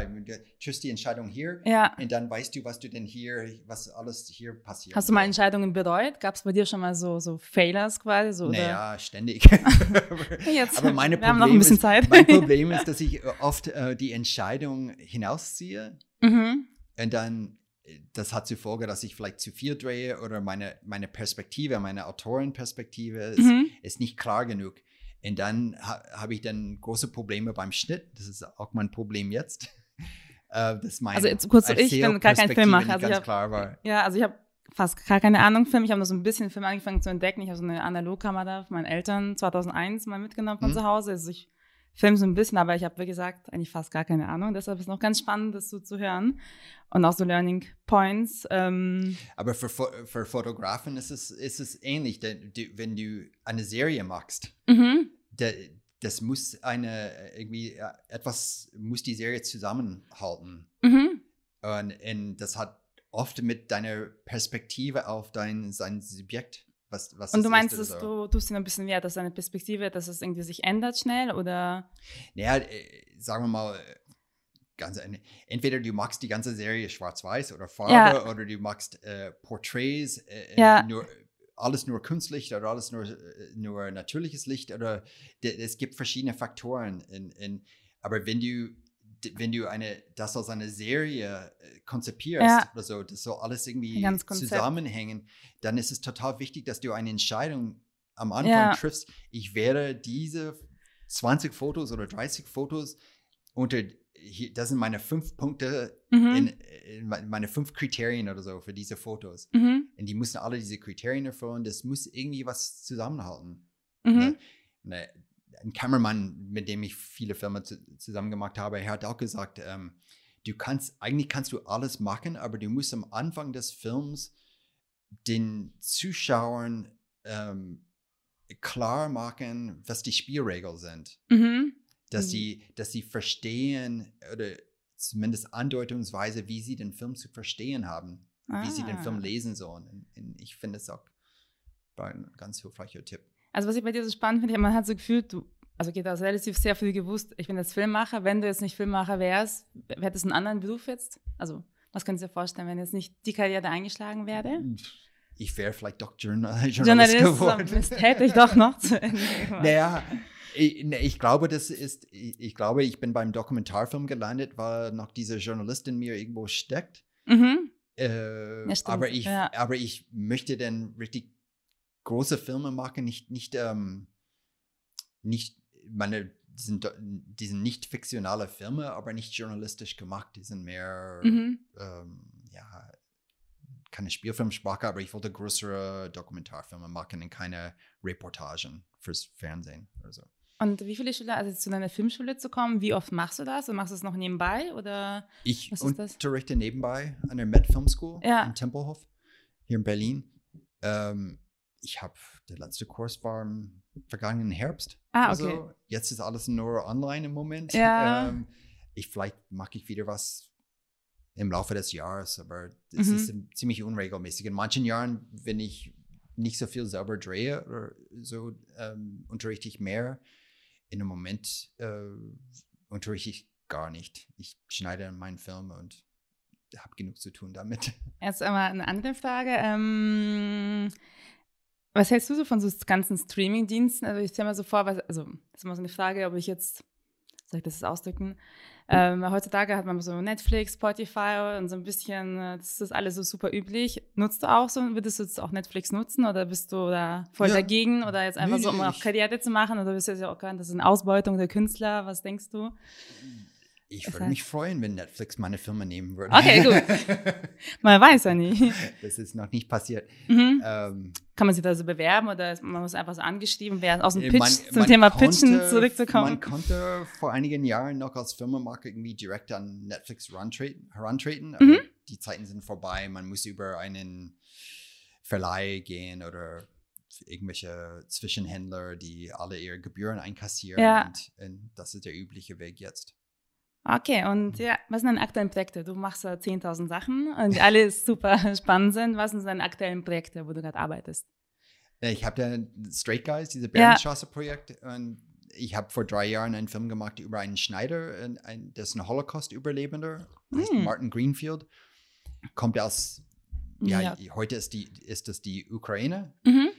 triffst die Entscheidung hier ja. und dann weißt du, was du denn hier, was alles hier passiert. Hast du mal Entscheidungen bereut? Gab es bei dir schon mal so, so Failures quasi? So? Naja, ständig. Jetzt, Aber meine wir haben noch ein Problem bisschen ist, Zeit. mein Problem ist, dass ich äh, oft äh, die Entscheidung hinausziehe mhm. Und dann, äh, das hat zur Folge, dass ich vielleicht zu viel drehe oder meine, meine Perspektive, meine Autorenperspektive ist, Mhm. ist nicht klar genug. Und dann ha, habe ich dann große Probleme beim Schnitt. Das ist auch mein Problem jetzt. Äh, dass mein Also jetzt kurz so, ich bin gar kein Filmmacher, also hab- klar war. Ja, also ich habe fast gar keine Ahnung Film. Ich habe nur so ein bisschen Film angefangen zu entdecken. Ich habe so eine Analogkamera von meinen Eltern 2001 mal mitgenommen von Mhm. zu Hause. Also ich filme so ein bisschen, aber ich habe, wie gesagt, eigentlich fast gar keine Ahnung. Deshalb ist es noch ganz spannend, das so zu hören. Und auch so Learning Points. Ähm, Aber für, für Fotografen ist es, ist es ähnlich. Denn wenn du eine Serie machst, mhm. der, das muss eine, irgendwie, etwas muss die Serie zusammenhalten. Mhm. Und, und das hat oft mit deiner Perspektive auf dein sein Subjekt, was, was Und du meinst, dass du tust dir ein bisschen wert, dass deine Perspektive, dass es irgendwie sich ändert schnell oder? Naja, äh, sagen wir mal, äh, ganz, entweder du magst die ganze Serie schwarz-weiß oder Farbe Ja. oder du magst äh, Porträts, äh, Ja. nur, alles nur Kunstlicht oder alles nur, äh, nur natürliches Licht oder de- es gibt verschiedene Faktoren. In, in, aber wenn du wenn du eine, das als eine Serie äh, konzipierst Ja. oder so, das soll alles irgendwie Konzept. zusammenhängen, dann ist es total wichtig, dass du eine Entscheidung am Anfang Ja. triffst. Ich werde diese 20 Fotos oder 30 Fotos unter, hier, das sind meine fünf Punkte, Mhm. in, in me- meine fünf Kriterien oder so für diese Fotos. mhm. Und die müssen alle diese Kriterien erfüllen. Das muss irgendwie was zusammenhalten. Mhm. Ne? Ne, ein Kameramann, mit dem ich viele Filme zu, zusammen gemacht habe, er hat auch gesagt, ähm, du kannst, eigentlich kannst du alles machen, aber du musst am Anfang des Films den Zuschauern ähm, klar machen, was die Spielregeln sind. Mhm. Dass, Mhm. sie, dass sie verstehen oder zumindest andeutungsweise, wie sie den Film zu verstehen haben, wie sie den Ah. Film lesen sollen. Und, ich finde es auch ein ganz hilfreicher Tipp. Also was ich bei dir so spannend finde, man hat so gefühlt, du, also geht das relativ sehr viel gewusst, ich bin jetzt Filmmacher, wenn du jetzt nicht Filmmacher wärst, hättest du einen anderen Beruf jetzt? Also was könntest du dir vorstellen, wenn jetzt nicht die Karriere eingeschlagen wäre? Ich wäre vielleicht doch Journal Journalist, Journalist, geworden. Mist, hätte ich doch noch zu Ende gemacht. Naja, ich, ich glaube, das ist, ich, glaube, ich bin beim Dokumentarfilm gelandet, weil noch diese Journalist in mir irgendwo steckt. Mhm. Äh, Ja, aber, ich, ja. aber ich möchte dann richtig große Filme machen, nicht, nicht, ähm, nicht meine die sind, die sind nicht fiktionale Filme, aber nicht journalistisch gemacht. Die sind mehr, Mhm. ähm, ja, keine Spielfilmsprache, aber ich wollte größere Dokumentarfilme machen und keine Reportagen fürs Fernsehen oder so. Und wie viele Schüler, also zu deiner Filmschule zu kommen, wie oft machst du das? Und machst du es noch nebenbei oder? Ich Was ist das? unterrichte nebenbei an der Met Film School Ja. in Tempelhof hier in Berlin. Ähm, ich habe, der letzte Kurs war im vergangenen Herbst. Ah, oder okay. Jetzt ist alles nur online im Moment. Ja. Ähm, ich, vielleicht mache ich wieder was im Laufe des Jahres, aber es Mhm. ist ziemlich unregelmäßig. In manchen Jahren, wenn ich nicht so viel selber drehe oder so, ähm, unterrichte ich mehr. In dem Moment äh, unterrichte ich gar nicht. Ich schneide meinen Film und habe genug zu tun damit. Jetzt einmal eine andere Frage. Ähm, was hältst du so von so ganzen Streaming-Diensten? Also ich stelle mir so vor, was, also das ist immer so eine Frage, ob ich jetzt, soll ich das ausdrücken? Ähm, weil heutzutage hat man so Netflix, Spotify und so ein bisschen, äh, das ist alles so super üblich. Nutzt du auch so, würdest du jetzt auch Netflix nutzen oder bist du da voll Ja. dagegen oder jetzt einfach Nee, so, um auch Karriere zu machen oder bist du jetzt ja auch das ist eine Ausbeutung der Künstler? Was denkst du? Ich würde mich freuen, wenn Netflix meine Filme nehmen würde. Okay, Man weiß ja nie. das ist noch nicht passiert. Mhm. Ähm, Kann man sich da so bewerben oder man muss einfach so angeschrieben werden, aus dem Äh, Pitch man- zum man Thema konnte- Pitchen zurückzukommen? Man konnte vor einigen Jahren noch als Filmemacher irgendwie direkt an Netflix herantreten, aber Mhm. die Zeiten sind vorbei. Man muss über einen Verleih gehen oder irgendwelche Zwischenhändler, die alle ihre Gebühren einkassieren. Ja. Und, und das ist der übliche Weg jetzt. Okay, und ja, was sind deine aktuellen Projekte? Du machst ja 10.000 Sachen und alle super spannend sind. Was sind deine aktuellen Projekte, wo du gerade arbeitest? Ich habe da Straight Guys, dieses Ja. Bärenstraße-Projekt. Und ich habe vor drei Jahren einen Film gemacht über einen Schneider, ein, ein, das ist ein Holocaust-Überlebender, heißt Hm. Martin Greenfield. Kommt aus, ja, Ja. heute ist, die, ist es die Ukraine. Mhm.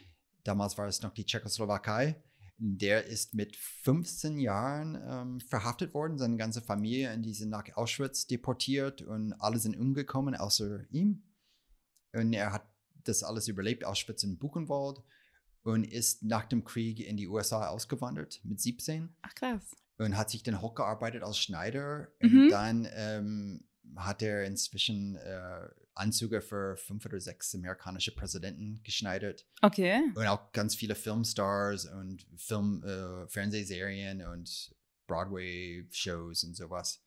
Damals war es noch die Tschechoslowakei. Der ist mit 15 Jahren ähm, verhaftet worden, seine ganze Familie, und die sind nach Auschwitz deportiert und alle sind umgekommen, außer ihm. Und er hat das alles überlebt, Auschwitz und Buchenwald, und ist nach dem Krieg in die USA ausgewandert mit 17 Ach krass. und hat sich dann hochgearbeitet als Schneider. Mhm. Und dann ähm, hat er inzwischen äh, Anzüge für fünf oder sechs amerikanische Präsidenten geschneidert Okay. und auch ganz viele Filmstars und Film, äh, Fernsehserien und Broadway-Shows und sowas.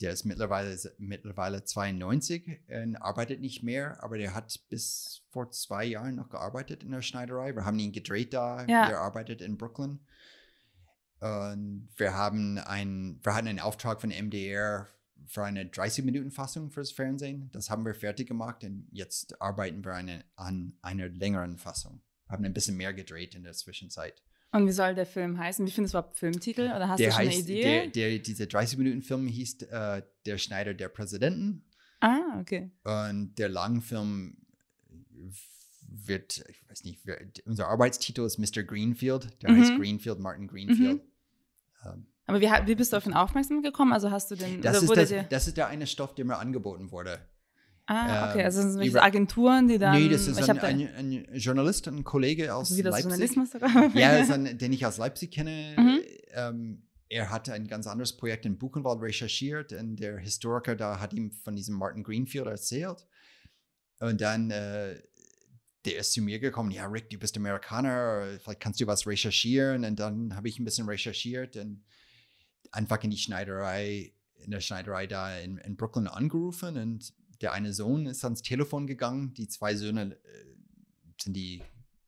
Der ist mittlerweile, mittlerweile 92 und arbeitet nicht mehr, aber der hat bis vor zwei Jahren noch gearbeitet in der Schneiderei. Wir haben ihn gedreht da. Ja. Er arbeitet in Brooklyn. Und wir haben einen, wir hatten einen Auftrag von MDR für eine 30-Minuten-Fassung fürs Fernsehen. Das haben wir fertig gemacht und jetzt arbeiten wir eine, an einer längeren Fassung. Haben ein bisschen mehr gedreht in der Zwischenzeit. Und wie soll der Film heißen? Wie findest du überhaupt Filmtitel? Oder hast der du schon eine heißt, Idee? Der, der, dieser 30-Minuten-Film hieß äh, Der Schneider der Präsidenten. ah, okay. Und der Langfilm wird, ich weiß nicht, wird, unser Arbeitstitel ist Mr. Greenfield. Der Mhm. heißt Greenfield, Martin Greenfield. Ähm, Aber wie, wie bist du auf ihn aufmerksam gekommen? Also hast du den. das, oder ist wurde das, dir, das ist der eine Stoff, der mir angeboten wurde. ah, okay. ähm, Also sind über- Agenturen, die dann. nee, das ist ein, da, ein, ein Journalist, ein Kollege aus wie das Leipzig. Journalismus sogar. Ja, ein, den ich aus Leipzig kenne. Mhm. Ähm, er hatte ein ganz anderes Projekt in Buchenwald recherchiert und der Historiker da hat ihm von diesem Martin Greenfield erzählt. Und dann, äh, der ist zu mir gekommen, ja, Rick, du bist Amerikaner, vielleicht kannst du was recherchieren. Und dann habe ich ein bisschen recherchiert und einfach in die Schneiderei, in der Schneiderei da in, in Brooklyn angerufen und der eine Sohn ist ans Telefon gegangen. Die zwei Söhne äh, sind die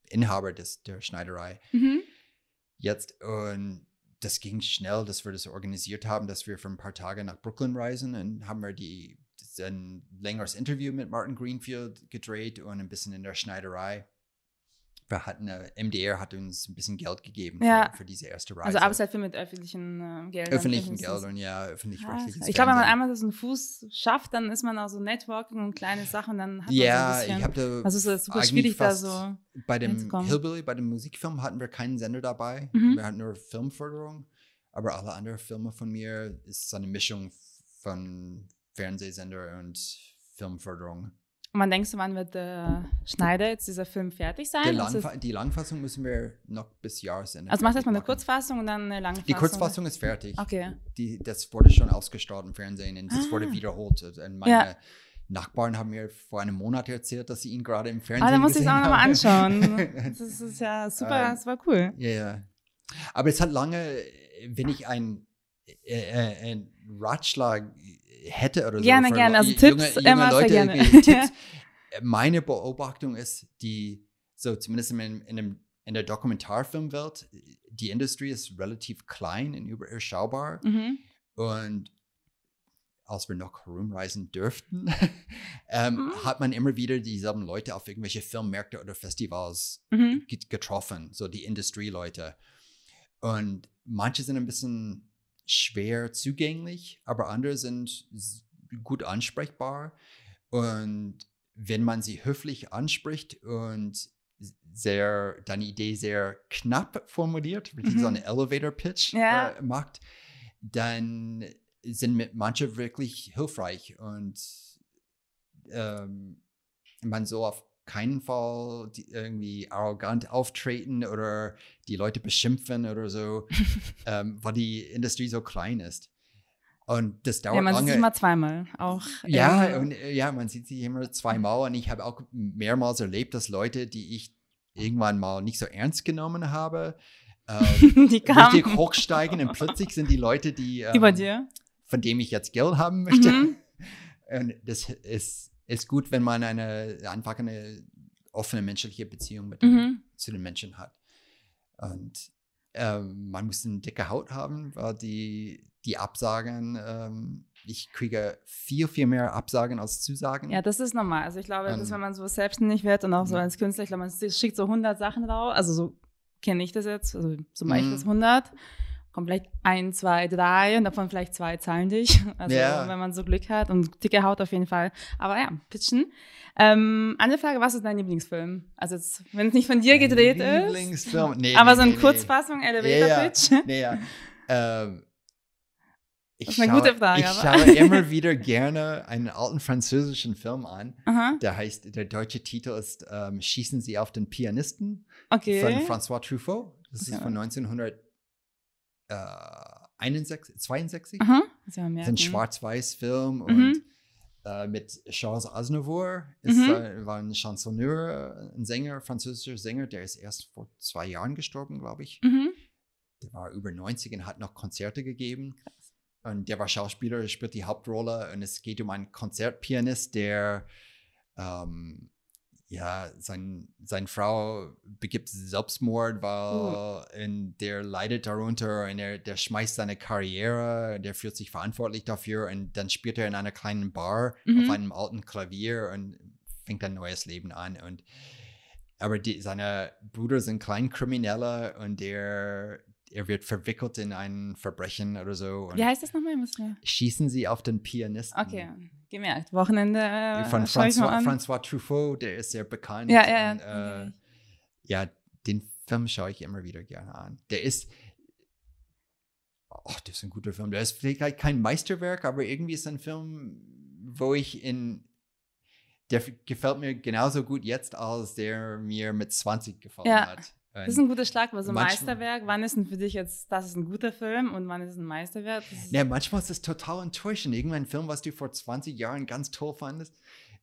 Inhaber des, der Schneiderei Mhm. jetzt. Und das ging schnell, dass wir das organisiert haben, dass wir für ein paar Tage nach Brooklyn reisen und haben wir die ein längeres Interview mit Martin Greenfield gedreht und ein bisschen in der Schneiderei. Wir hatten, äh, MDR hat uns ein bisschen Geld gegeben Ja. für, für diese erste Reise. Also arbeitest halt viel mit öffentlichen äh, Geldern. öffentlichen. Geldern, ja, Ah, öffentlich-rechtliches ich glaube, wenn man einmal so einen Fuß schafft, dann ist man auch so Networking und kleine Sachen, dann hat Ja, man so ein ich bisschen. habe da also es ist super schwierig, da so. bei dem. Hillbilly, bei dem Musikfilm hatten wir keinen Sender dabei. Mhm. Wir hatten nur Filmförderung. Aber alle anderen Filme von mir ist so eine Mischung von Fernsehsender und Filmförderung. Und wann denkst du, wann wird der Schneider jetzt dieser Film fertig sein? Ist Langfa die Langfassung müssen wir noch bis Jahresende. also machst du erstmal eine. Kurzfassung und dann eine lange Die Fassung? Kurzfassung ist fertig. Okay. Die, das wurde schon ausgestrahlt im Fernsehen und das Ah. wurde wiederholt. Und meine Ja. Nachbarn haben mir vor einem Monat erzählt, dass sie ihn gerade im Fernsehen Ah, da muss ich es auch nochmal haben. anschauen. Das ist, das ja super, Ähm, super cool. Ja, ja. Aber es hat lange, wenn ich ein, äh, äh, ein Ratschlag hätte oder so. Gerne, gerne. Also junge- Tipps junge immer sehr Leute, gerne. irgendwie Tipps. Meine Beobachtung ist, die, so zumindest in, in, dem, in der Dokumentarfilmwelt, die Industrie ist relativ klein und überschaubar. Mhm. Und als wir noch herumreisen dürften, ähm, Mhm. hat man immer wieder dieselben Leute auf irgendwelche Filmmärkte oder Festivals Mhm. get- getroffen, so die Industrieleute. Und manche sind ein bisschen schwer zugänglich, aber andere sind gut ansprechbar. Und wenn man sie höflich anspricht und sehr, deine Idee sehr knapp formuliert, so Mhm. einen Elevator-Pitch Ja. äh, macht, dann sind manche wirklich hilfreich und ähm, man soll auf keinen Fall die irgendwie arrogant auftreten oder die Leute beschimpfen oder so, ähm, weil die Industrie so klein ist. Und das dauert Ja, man sieht lange. sich immer zweimal. Auch. Ja, und, äh, ja, man sieht sich immer zweimal und ich habe auch mehrmals erlebt, dass Leute, die ich irgendwann mal nicht so ernst genommen habe, ähm, die kamen richtig hochsteigen und plötzlich sind die Leute, die, ähm, dir. von dem ich jetzt Geld haben möchte. Mhm. Und das ist, ist gut, wenn man eine einfach eine offene menschliche Beziehung mit Mhm. zu den Menschen hat. Und ähm, man muss eine dicke Haut haben, weil die, die Absagen, ähm, ich kriege viel, viel mehr Absagen als Zusagen. Ja, das ist normal. Also ich glaube, dass Ähm, wenn man so selbstständig wird und auch so als Künstler, ich glaube, man schickt so 100 Sachen raus. Also so kenne ich das jetzt. Also so mache ich Mhm. das 100 kommen vielleicht ein, zwei, drei und davon vielleicht zwei zahlen dich. Also yeah. wenn man so Glück hat und dicke Haut auf jeden Fall. Aber ja, pitchen. Ähm, andere Frage, was ist dein Lieblingsfilm? Also wenn es nicht von dir gedreht ist. Lieblingsfilm? nee, aber nee, so eine nee, Kurzfassung, nee. Elevator-Pitch. Yeah, yeah. Nee, ja. ähm, ich schaue, Frage, ich schaue immer wieder gerne einen alten französischen Film an. Aha. Der heißt, der deutsche Titel ist ähm, Schießen Sie auf den Pianisten okay. von François Truffaut. Das okay. ist von 1900 äh, 61, 62. Aha, das ist ein Schwarz-Weiß-Film mhm. und äh, mit Charles Aznavour ist, mhm. äh, war ein Chansonneur, ein Sänger, französischer Sänger, der ist erst vor zwei Jahren gestorben, glaube ich. Mhm. Der war über 90 und hat noch Konzerte gegeben. Krass. Und der war Schauspieler, spielt die Hauptrolle und es geht um einen Konzertpianist, der ähm, ja, sein, seine Frau begibt Selbstmord, weil und der leidet darunter und er, der schmeißt seine Karriere, der fühlt sich verantwortlich dafür und dann spielt er in einer kleinen Bar Mhm. auf einem alten Klavier und fängt ein neues Leben an. Und aber die, seine Brüder sind Kleinkriminelle und der, er wird verwickelt in ein Verbrechen oder so. Wie heißt das nochmal? Schießen sie auf den Pianisten. Okay, gemerkt. Wochenende. Äh, Von François, an. François Truffaut, der ist sehr bekannt. Ja, ja, und, ja. äh, ja, den Film schaue ich immer wieder gerne an. Der ist, ach, das ist ein guter Film. Der ist vielleicht kein Meisterwerk, aber irgendwie ist ein Film, wo ich in, der gefällt mir genauso gut jetzt, als der mir mit 20 gefallen Ja, hat. Das ist ein guter Schlag, weil so ein Meisterwerk, wann ist denn für dich jetzt, das ist ein guter Film und wann ist es ein Meisterwerk? Ja, manchmal ist es total enttäuschend. Irgendein Film, was du vor 20 Jahren ganz toll fandest,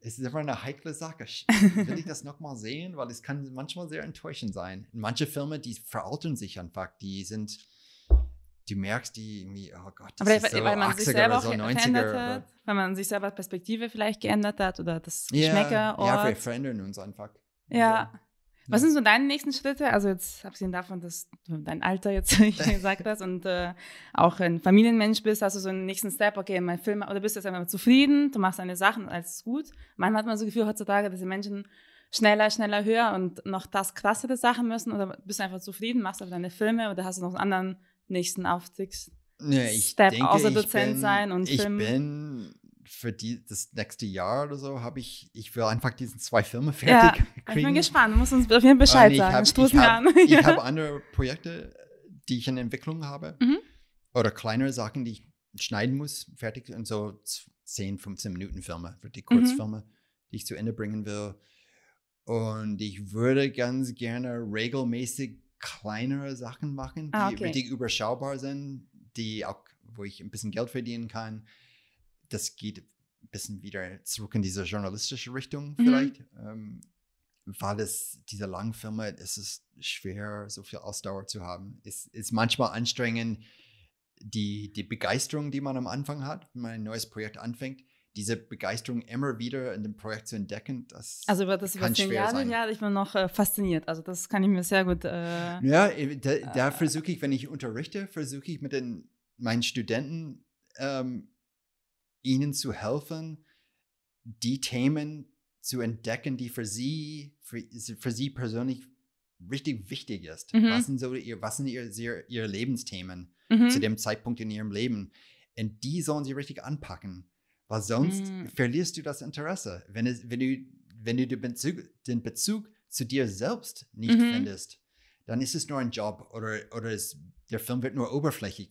es ist einfach eine heikle Sache. Will ich das nochmal sehen? Weil es kann manchmal sehr enttäuschend sein. Manche Filme, die veraltern sich einfach. Die sind, du merkst die irgendwie, oh Gott, das aber ist weil, so weil man sich 80er selber so 90er. verändert oder- hat, weil man sich selber Perspektive vielleicht geändert hat oder das Ja, Geschmäcker, ja, wir verändern uns einfach. Ja. Was sind so deine nächsten Schritte? Also jetzt abgesehen davon, dass du dein Alter jetzt gesagt hast und äh, auch ein Familienmensch bist, hast du so einen nächsten Step, okay, mein Film, oder bist du jetzt einfach zufrieden, du machst deine Sachen, alles ist gut. Manchmal hat man so das Gefühl heutzutage, dass die Menschen schneller, schneller, höher und noch das krassere Sachen müssen oder bist du einfach zufrieden, machst aber deine Filme oder hast du noch einen anderen nächsten Aufstiegs? Ja, ich Step denke, außer ich Dozent bin, sein und ich Film. bin für die, das nächste Jahr oder so habe ich, ich will einfach diese zwei Filme Ja, fertig ich bin kriegen. gespannt, du musst uns auf jeden Bescheid ich sagen. hab- ich hab-. Ich Ja. habe andere Projekte, die ich in Entwicklung habe. Mhm. Oder kleinere Sachen, die ich schneiden muss, fertig. Und so 10, 15 Minuten Filme, für die Mhm. Kurzfilme, die ich zu Ende bringen will. Und ich würde ganz gerne regelmäßig kleinere Sachen machen, die Ah, okay. richtig überschaubar sind, die auch, wo ich ein bisschen Geld verdienen kann. Das geht ein bisschen wieder zurück in diese journalistische Richtung Mhm. vielleicht. Ähm, weil es diese langen Filme, es ist schwer, so viel Ausdauer zu haben. Es ist manchmal anstrengend, die, die Begeisterung, die man am Anfang hat, wenn man ein neues Projekt anfängt, diese Begeisterung immer wieder in dem Projekt zu entdecken, das Also über das über kann zehn schwer Jahre, sein. ja, ich bin noch äh, fasziniert. Also das kann ich mir sehr gut. Äh, Ja, äh, da, da versuche ich, wenn ich unterrichte, versuche ich mit den, meinen Studenten ähm, ihnen zu helfen, die Themen zu entdecken, die für sie, für, für sie persönlich richtig wichtig ist. Mhm. Was sind so ihr, was sind ihr, ihre, ihre Lebensthemen mhm. zu dem Zeitpunkt in ihrem Leben? Und die sollen sie richtig anpacken. Weil sonst Mhm. verlierst du das Interesse. Wenn, es, wenn du, wenn du den, Bezug, den Bezug zu dir selbst nicht Mhm. findest, dann ist es nur ein Job oder, oder es, der Film wird nur oberflächlich,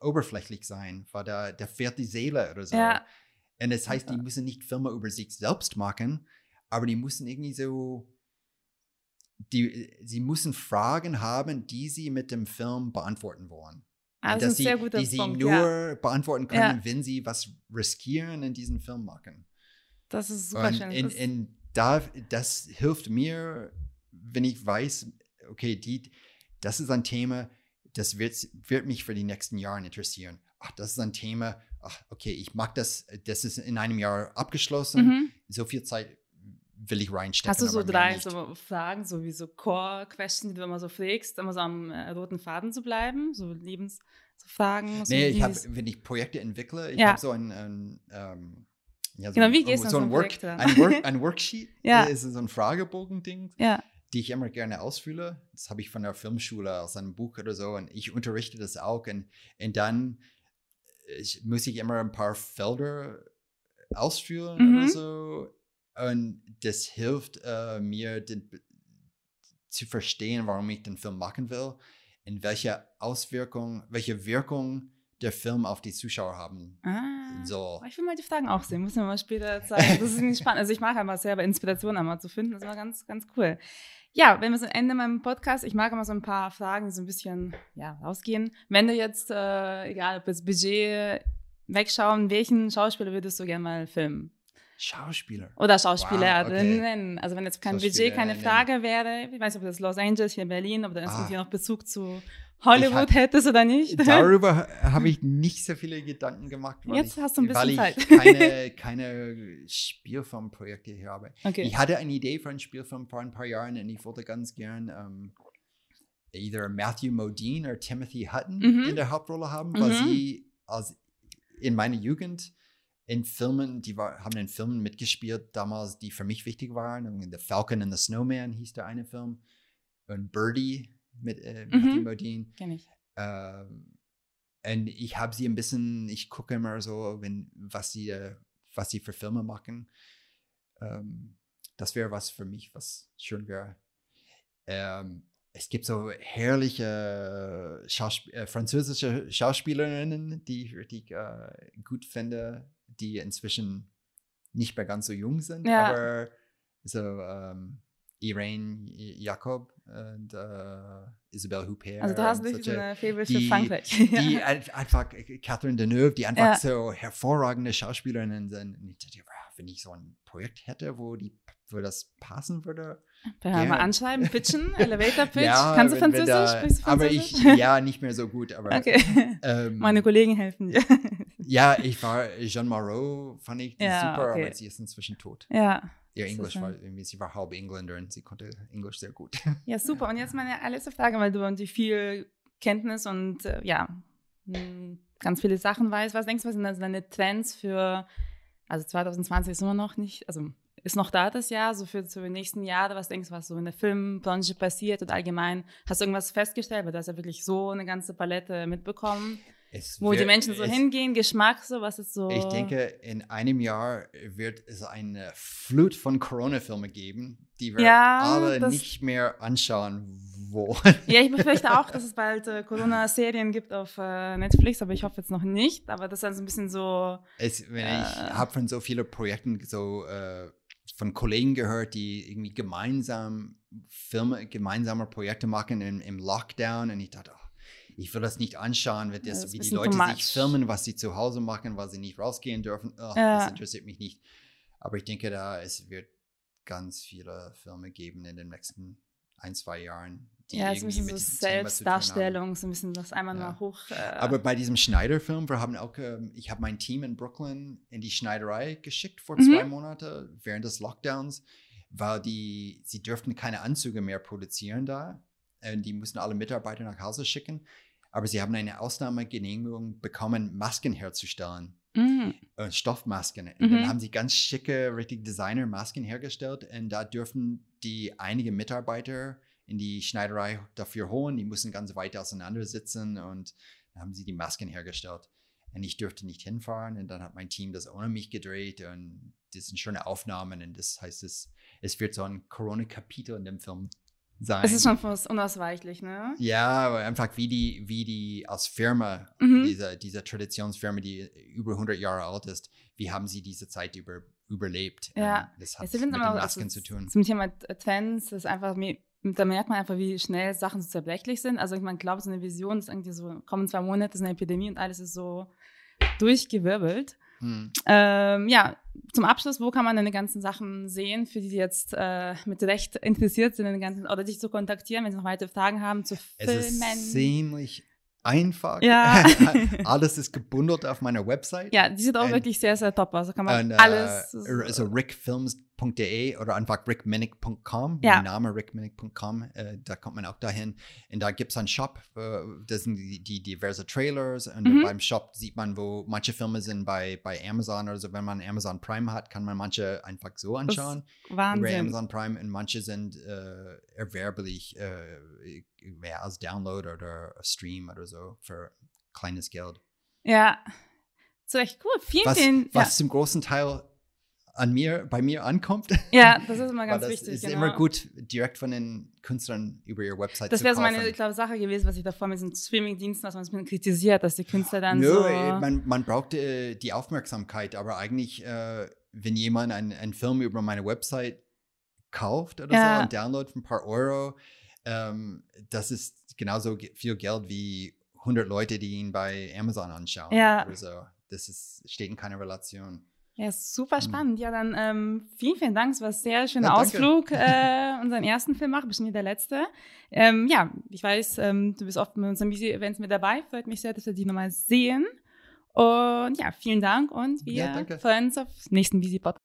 oberflächlich sein, weil da, da fehlt die Seele oder so. Ja. Und das heißt, die müssen nicht Filme über sich selbst machen, aber die müssen irgendwie so, die, sie müssen Fragen haben, die sie mit dem Film beantworten wollen. Ah, Und das ist dass sie, die sie Punkt. nur ja. beantworten können, Ja. wenn sie was riskieren in diesem Film machen. Das ist super Und schön. in, Das- in da, das hilft mir, wenn ich weiß, okay, die, das ist ein Thema, das wird, wird mich für die nächsten Jahre interessieren. Ach, das ist ein Thema, ach, okay, ich mag das, das ist in einem Jahr abgeschlossen. mhm. So viel Zeit will ich reinstecken. Hast du so drei so Fragen, so wie so Core-Questions, die du immer so fragst, immer so am äh, roten Faden zu bleiben? So Lebensfragen? So Nee, ich habe, wenn ich Projekte entwickle, ich Ja. habe so ein, ein ähm, ja, so Genau, wie gehst an so so ein, Work, ein, Work, ein Worksheet, Ja. ist so ein Fragebogen-Ding, Ja, die ich immer gerne ausfülle. Das habe ich von der Filmschule aus einem Buch oder so und ich unterrichte das auch und, und dann äh, ich, muss ich immer ein paar Felder ausfüllen Mhm. oder so und das hilft äh, mir den, zu verstehen, warum ich den Film machen will und welche Auswirkung, welche Wirkung der Film auf die Zuschauer haben ah. soll. Oh, Ich will mal die Fragen auch sehen, muss mir mal später zeigen. Das ist nicht spannend. Also ich mag einfach selber Inspiration einmal zu finden. Das war ganz, ganz cool. Ja, wenn wir so Ende meinem Podcast, ich mag immer so ein paar Fragen, die so ein bisschen ja, rausgehen. Wenn du jetzt, äh, egal ob das Budget wegschauen, welchen Schauspieler würdest du gerne mal filmen? Schauspieler. Oder Schauspielerinnen. okay. Also wenn jetzt kein Budget keine. Frage wäre, ich weiß nicht, ob das Los Angeles hier in Berlin, ob du Ah. irgendwie noch Bezug zu Hollywood Ich hättest oder nicht. Darüber habe ich nicht so viele Gedanken gemacht, weil Jetzt ich, hast du ein weil bisschen ich Zeit. keine, keine Spielfilmprojekte hier habe. Okay. Ich hatte eine Idee für einen Spielfilm vor ein paar Jahren und ich wollte ganz gern ähm, either Matthew Modine oder Timothy Hutton Mhm. in der Hauptrolle haben, weil Mhm. sie als in meiner Jugend in Filmen, die war, haben in Filmen mitgespielt damals, die für mich wichtig waren. Und The Falcon and the Snowman hieß der eine Film und Birdie mit äh, Mhm. Modine. Kenn ich. Ähm, und ich habe sie ein bisschen, ich gucke immer so, wenn, was sie, äh, was sie für Filme machen. Ähm, das wäre was für mich, was schön wäre. Ähm, es gibt so herrliche Schausp äh, französische Schauspielerinnen, die ich richtig äh, gut finde, die inzwischen nicht mehr ganz so jung sind, Ja. aber so ähm, Irene Jacob und äh, Isabelle Huppert. Also du hast wirklich so eine Faible für die- Frankreich. die ein- einfach Catherine Deneuve, die einfach Ja. so hervorragende Schauspielerinnen sind. Und ich dachte, wenn ich so ein Projekt hätte, wo die wo das passen würde. Wir mal anschreiben, pitchen, Elevator Pitch. Ja, Kannst du wenn- wenn Französisch? da- du aber Französisch? ich, ja, nicht mehr so gut. Aber Okay. ähm, Meine Kollegen helfen dir. ja, ich war Jean Moreau, fand ich Ja, super, okay. aber sie ist inzwischen tot. ja. Ihr Englisch war irgendwie, sie war halb Engländer und sie konnte Englisch sehr gut. ja, super. Und jetzt meine allerletzte Frage, weil du irgendwie viel Kenntnis und äh, ja, mh, ganz viele Sachen weißt. Was denkst du, was sind also deine Trends für, also 2020 ist immer noch nicht, also ist noch da das Jahr, so für, für die nächsten Jahre, was denkst du, was so in der Filmbranche passiert und allgemein? Hast du irgendwas festgestellt? Weil du hast ja wirklich so eine ganze Palette mitbekommen, Es wo die wird- Menschen so es- hingehen, Geschmack, so, was ist so. Ich denke, in einem Jahr wird es eine Flut von Corona-Filmen geben, die wir Ja, alle das- nicht mehr anschauen wollen. Ja, ich befürchte auch, dass es bald äh, Corona-Serien gibt auf äh, Netflix, aber ich hoffe jetzt noch nicht. Aber das ist dann so ein bisschen so. Es, wenn ich Äh. habe von so vielen Projekten so äh, von Kollegen gehört, die irgendwie gemeinsam Filme, gemeinsame Projekte machen im, im Lockdown. Und ich dachte, oh, ich will das nicht anschauen, wird das, das wie die Leute sich filmen, was sie zu Hause machen, weil sie nicht rausgehen dürfen. Oh, Ja. Das interessiert mich nicht. Aber ich denke, da es wird ganz viele Filme geben in den nächsten ein, zwei Jahren. die Ja, es mit so. Selbstdarstellung, so ein bisschen das einmal Ja. mal hoch. Äh, Aber bei diesem Schneider-Film, wir haben auch, ähm, ich habe mein Team in Brooklyn in die Schneiderei geschickt vor Mhm. zwei Monaten während des Lockdowns, weil die, sie dürften keine Anzüge mehr produzieren da. Und die mussten alle Mitarbeiter nach Hause schicken. Aber sie haben eine Ausnahmegenehmigung bekommen, Masken herzustellen. mm, äh, Stoffmasken. Und Mhm. dann haben sie ganz schicke, richtig Designer-Masken hergestellt. Und da dürfen die einige Mitarbeiter in die Schneiderei dafür holen. Die mussten ganz weit auseinander sitzen und dann haben sie die Masken hergestellt. Und ich dürfte nicht hinfahren. Und dann hat mein Team das ohne mich gedreht. Und das sind schöne Aufnahmen. Und das heißt, es, es wird so ein Corona-Kapitel in dem Film sein. es ist schon fast unausweichlich, ne? Ja, aber einfach wie die, wie die als Firma, Mhm. diese, diese Traditionsfirma, die über 100 Jahre alt ist, wie haben sie diese Zeit über, überlebt? Ja. Ähm, Das hat mit den immer, Masken also zu tun. Zum Thema Trends, das ist einfach, da merkt man einfach, wie schnell Sachen so zerbrechlich sind. Also man glaubt, so eine Vision ist irgendwie so, kommen zwei Monate, ist eine Epidemie und alles ist so durchgewirbelt. Hm. Ähm, ja, zum Abschluss, wo kann man denn die ganzen Sachen sehen, für die, die jetzt äh, mit Recht interessiert sind, in den ganzen, oder dich zu kontaktieren, wenn sie noch weitere Fragen haben zu Es Filmen? ist ziemlich einfach. Ja. Alles ist gebundelt auf meiner Website. ja, die sieht auch Und- wirklich sehr, sehr top aus. Da kann man Und, äh, alles. also rickfilms.de oder einfach rickminnick.com. Ja. Mein Name rickminnick.com. Äh, da kommt man auch dahin. Und da gibt es einen Shop. Äh, das sind die, die diverse Trailers. Und Mhm. beim Shop sieht man, wo manche Filme sind bei, bei Amazon. Also wenn man Amazon Prime hat, kann man manche einfach so anschauen. Über Wahnsinn. Amazon Prime. Und manche sind äh, erwerblich äh, ja, als Download oder Stream oder so für kleines Geld. Ja. So echt cool. Vielen, Was, vielen. was zum großen Teil an mir, bei mir ankommt. Ja, das ist immer ganz das wichtig. ist genau. immer gut, direkt von den Künstlern über ihre Website Das zu wäre so meine, ich glaube, Sache gewesen, was ich davor mit diesen Streaming-Diensten, was man ein bisschen kritisiert, dass die Künstler dann Nö, so. äh, man, man braucht äh, die Aufmerksamkeit, aber eigentlich, äh, wenn jemand einen, einen Film über meine Website kauft oder Ja. so und downloadet für ein paar Euro, ähm, das ist genauso ge- viel Geld wie 100 Leute, die ihn bei Amazon anschauen. Ja. So. Das ist, steht in keiner Relation. Ja, super Hm. spannend. Ja, dann ähm, vielen, vielen Dank. Es war ein sehr schöner Ja. Ausflug, äh, unseren ersten Film machen, bestimmt nicht der letzte. Ähm, ja, ich weiß, ähm, du bist oft bei unseren Busy-Events mit dabei. Freut mich sehr, dass wir die nochmal sehen. Und ja, vielen Dank und wir Ja, freuen uns auf den nächsten Busy-Podcast.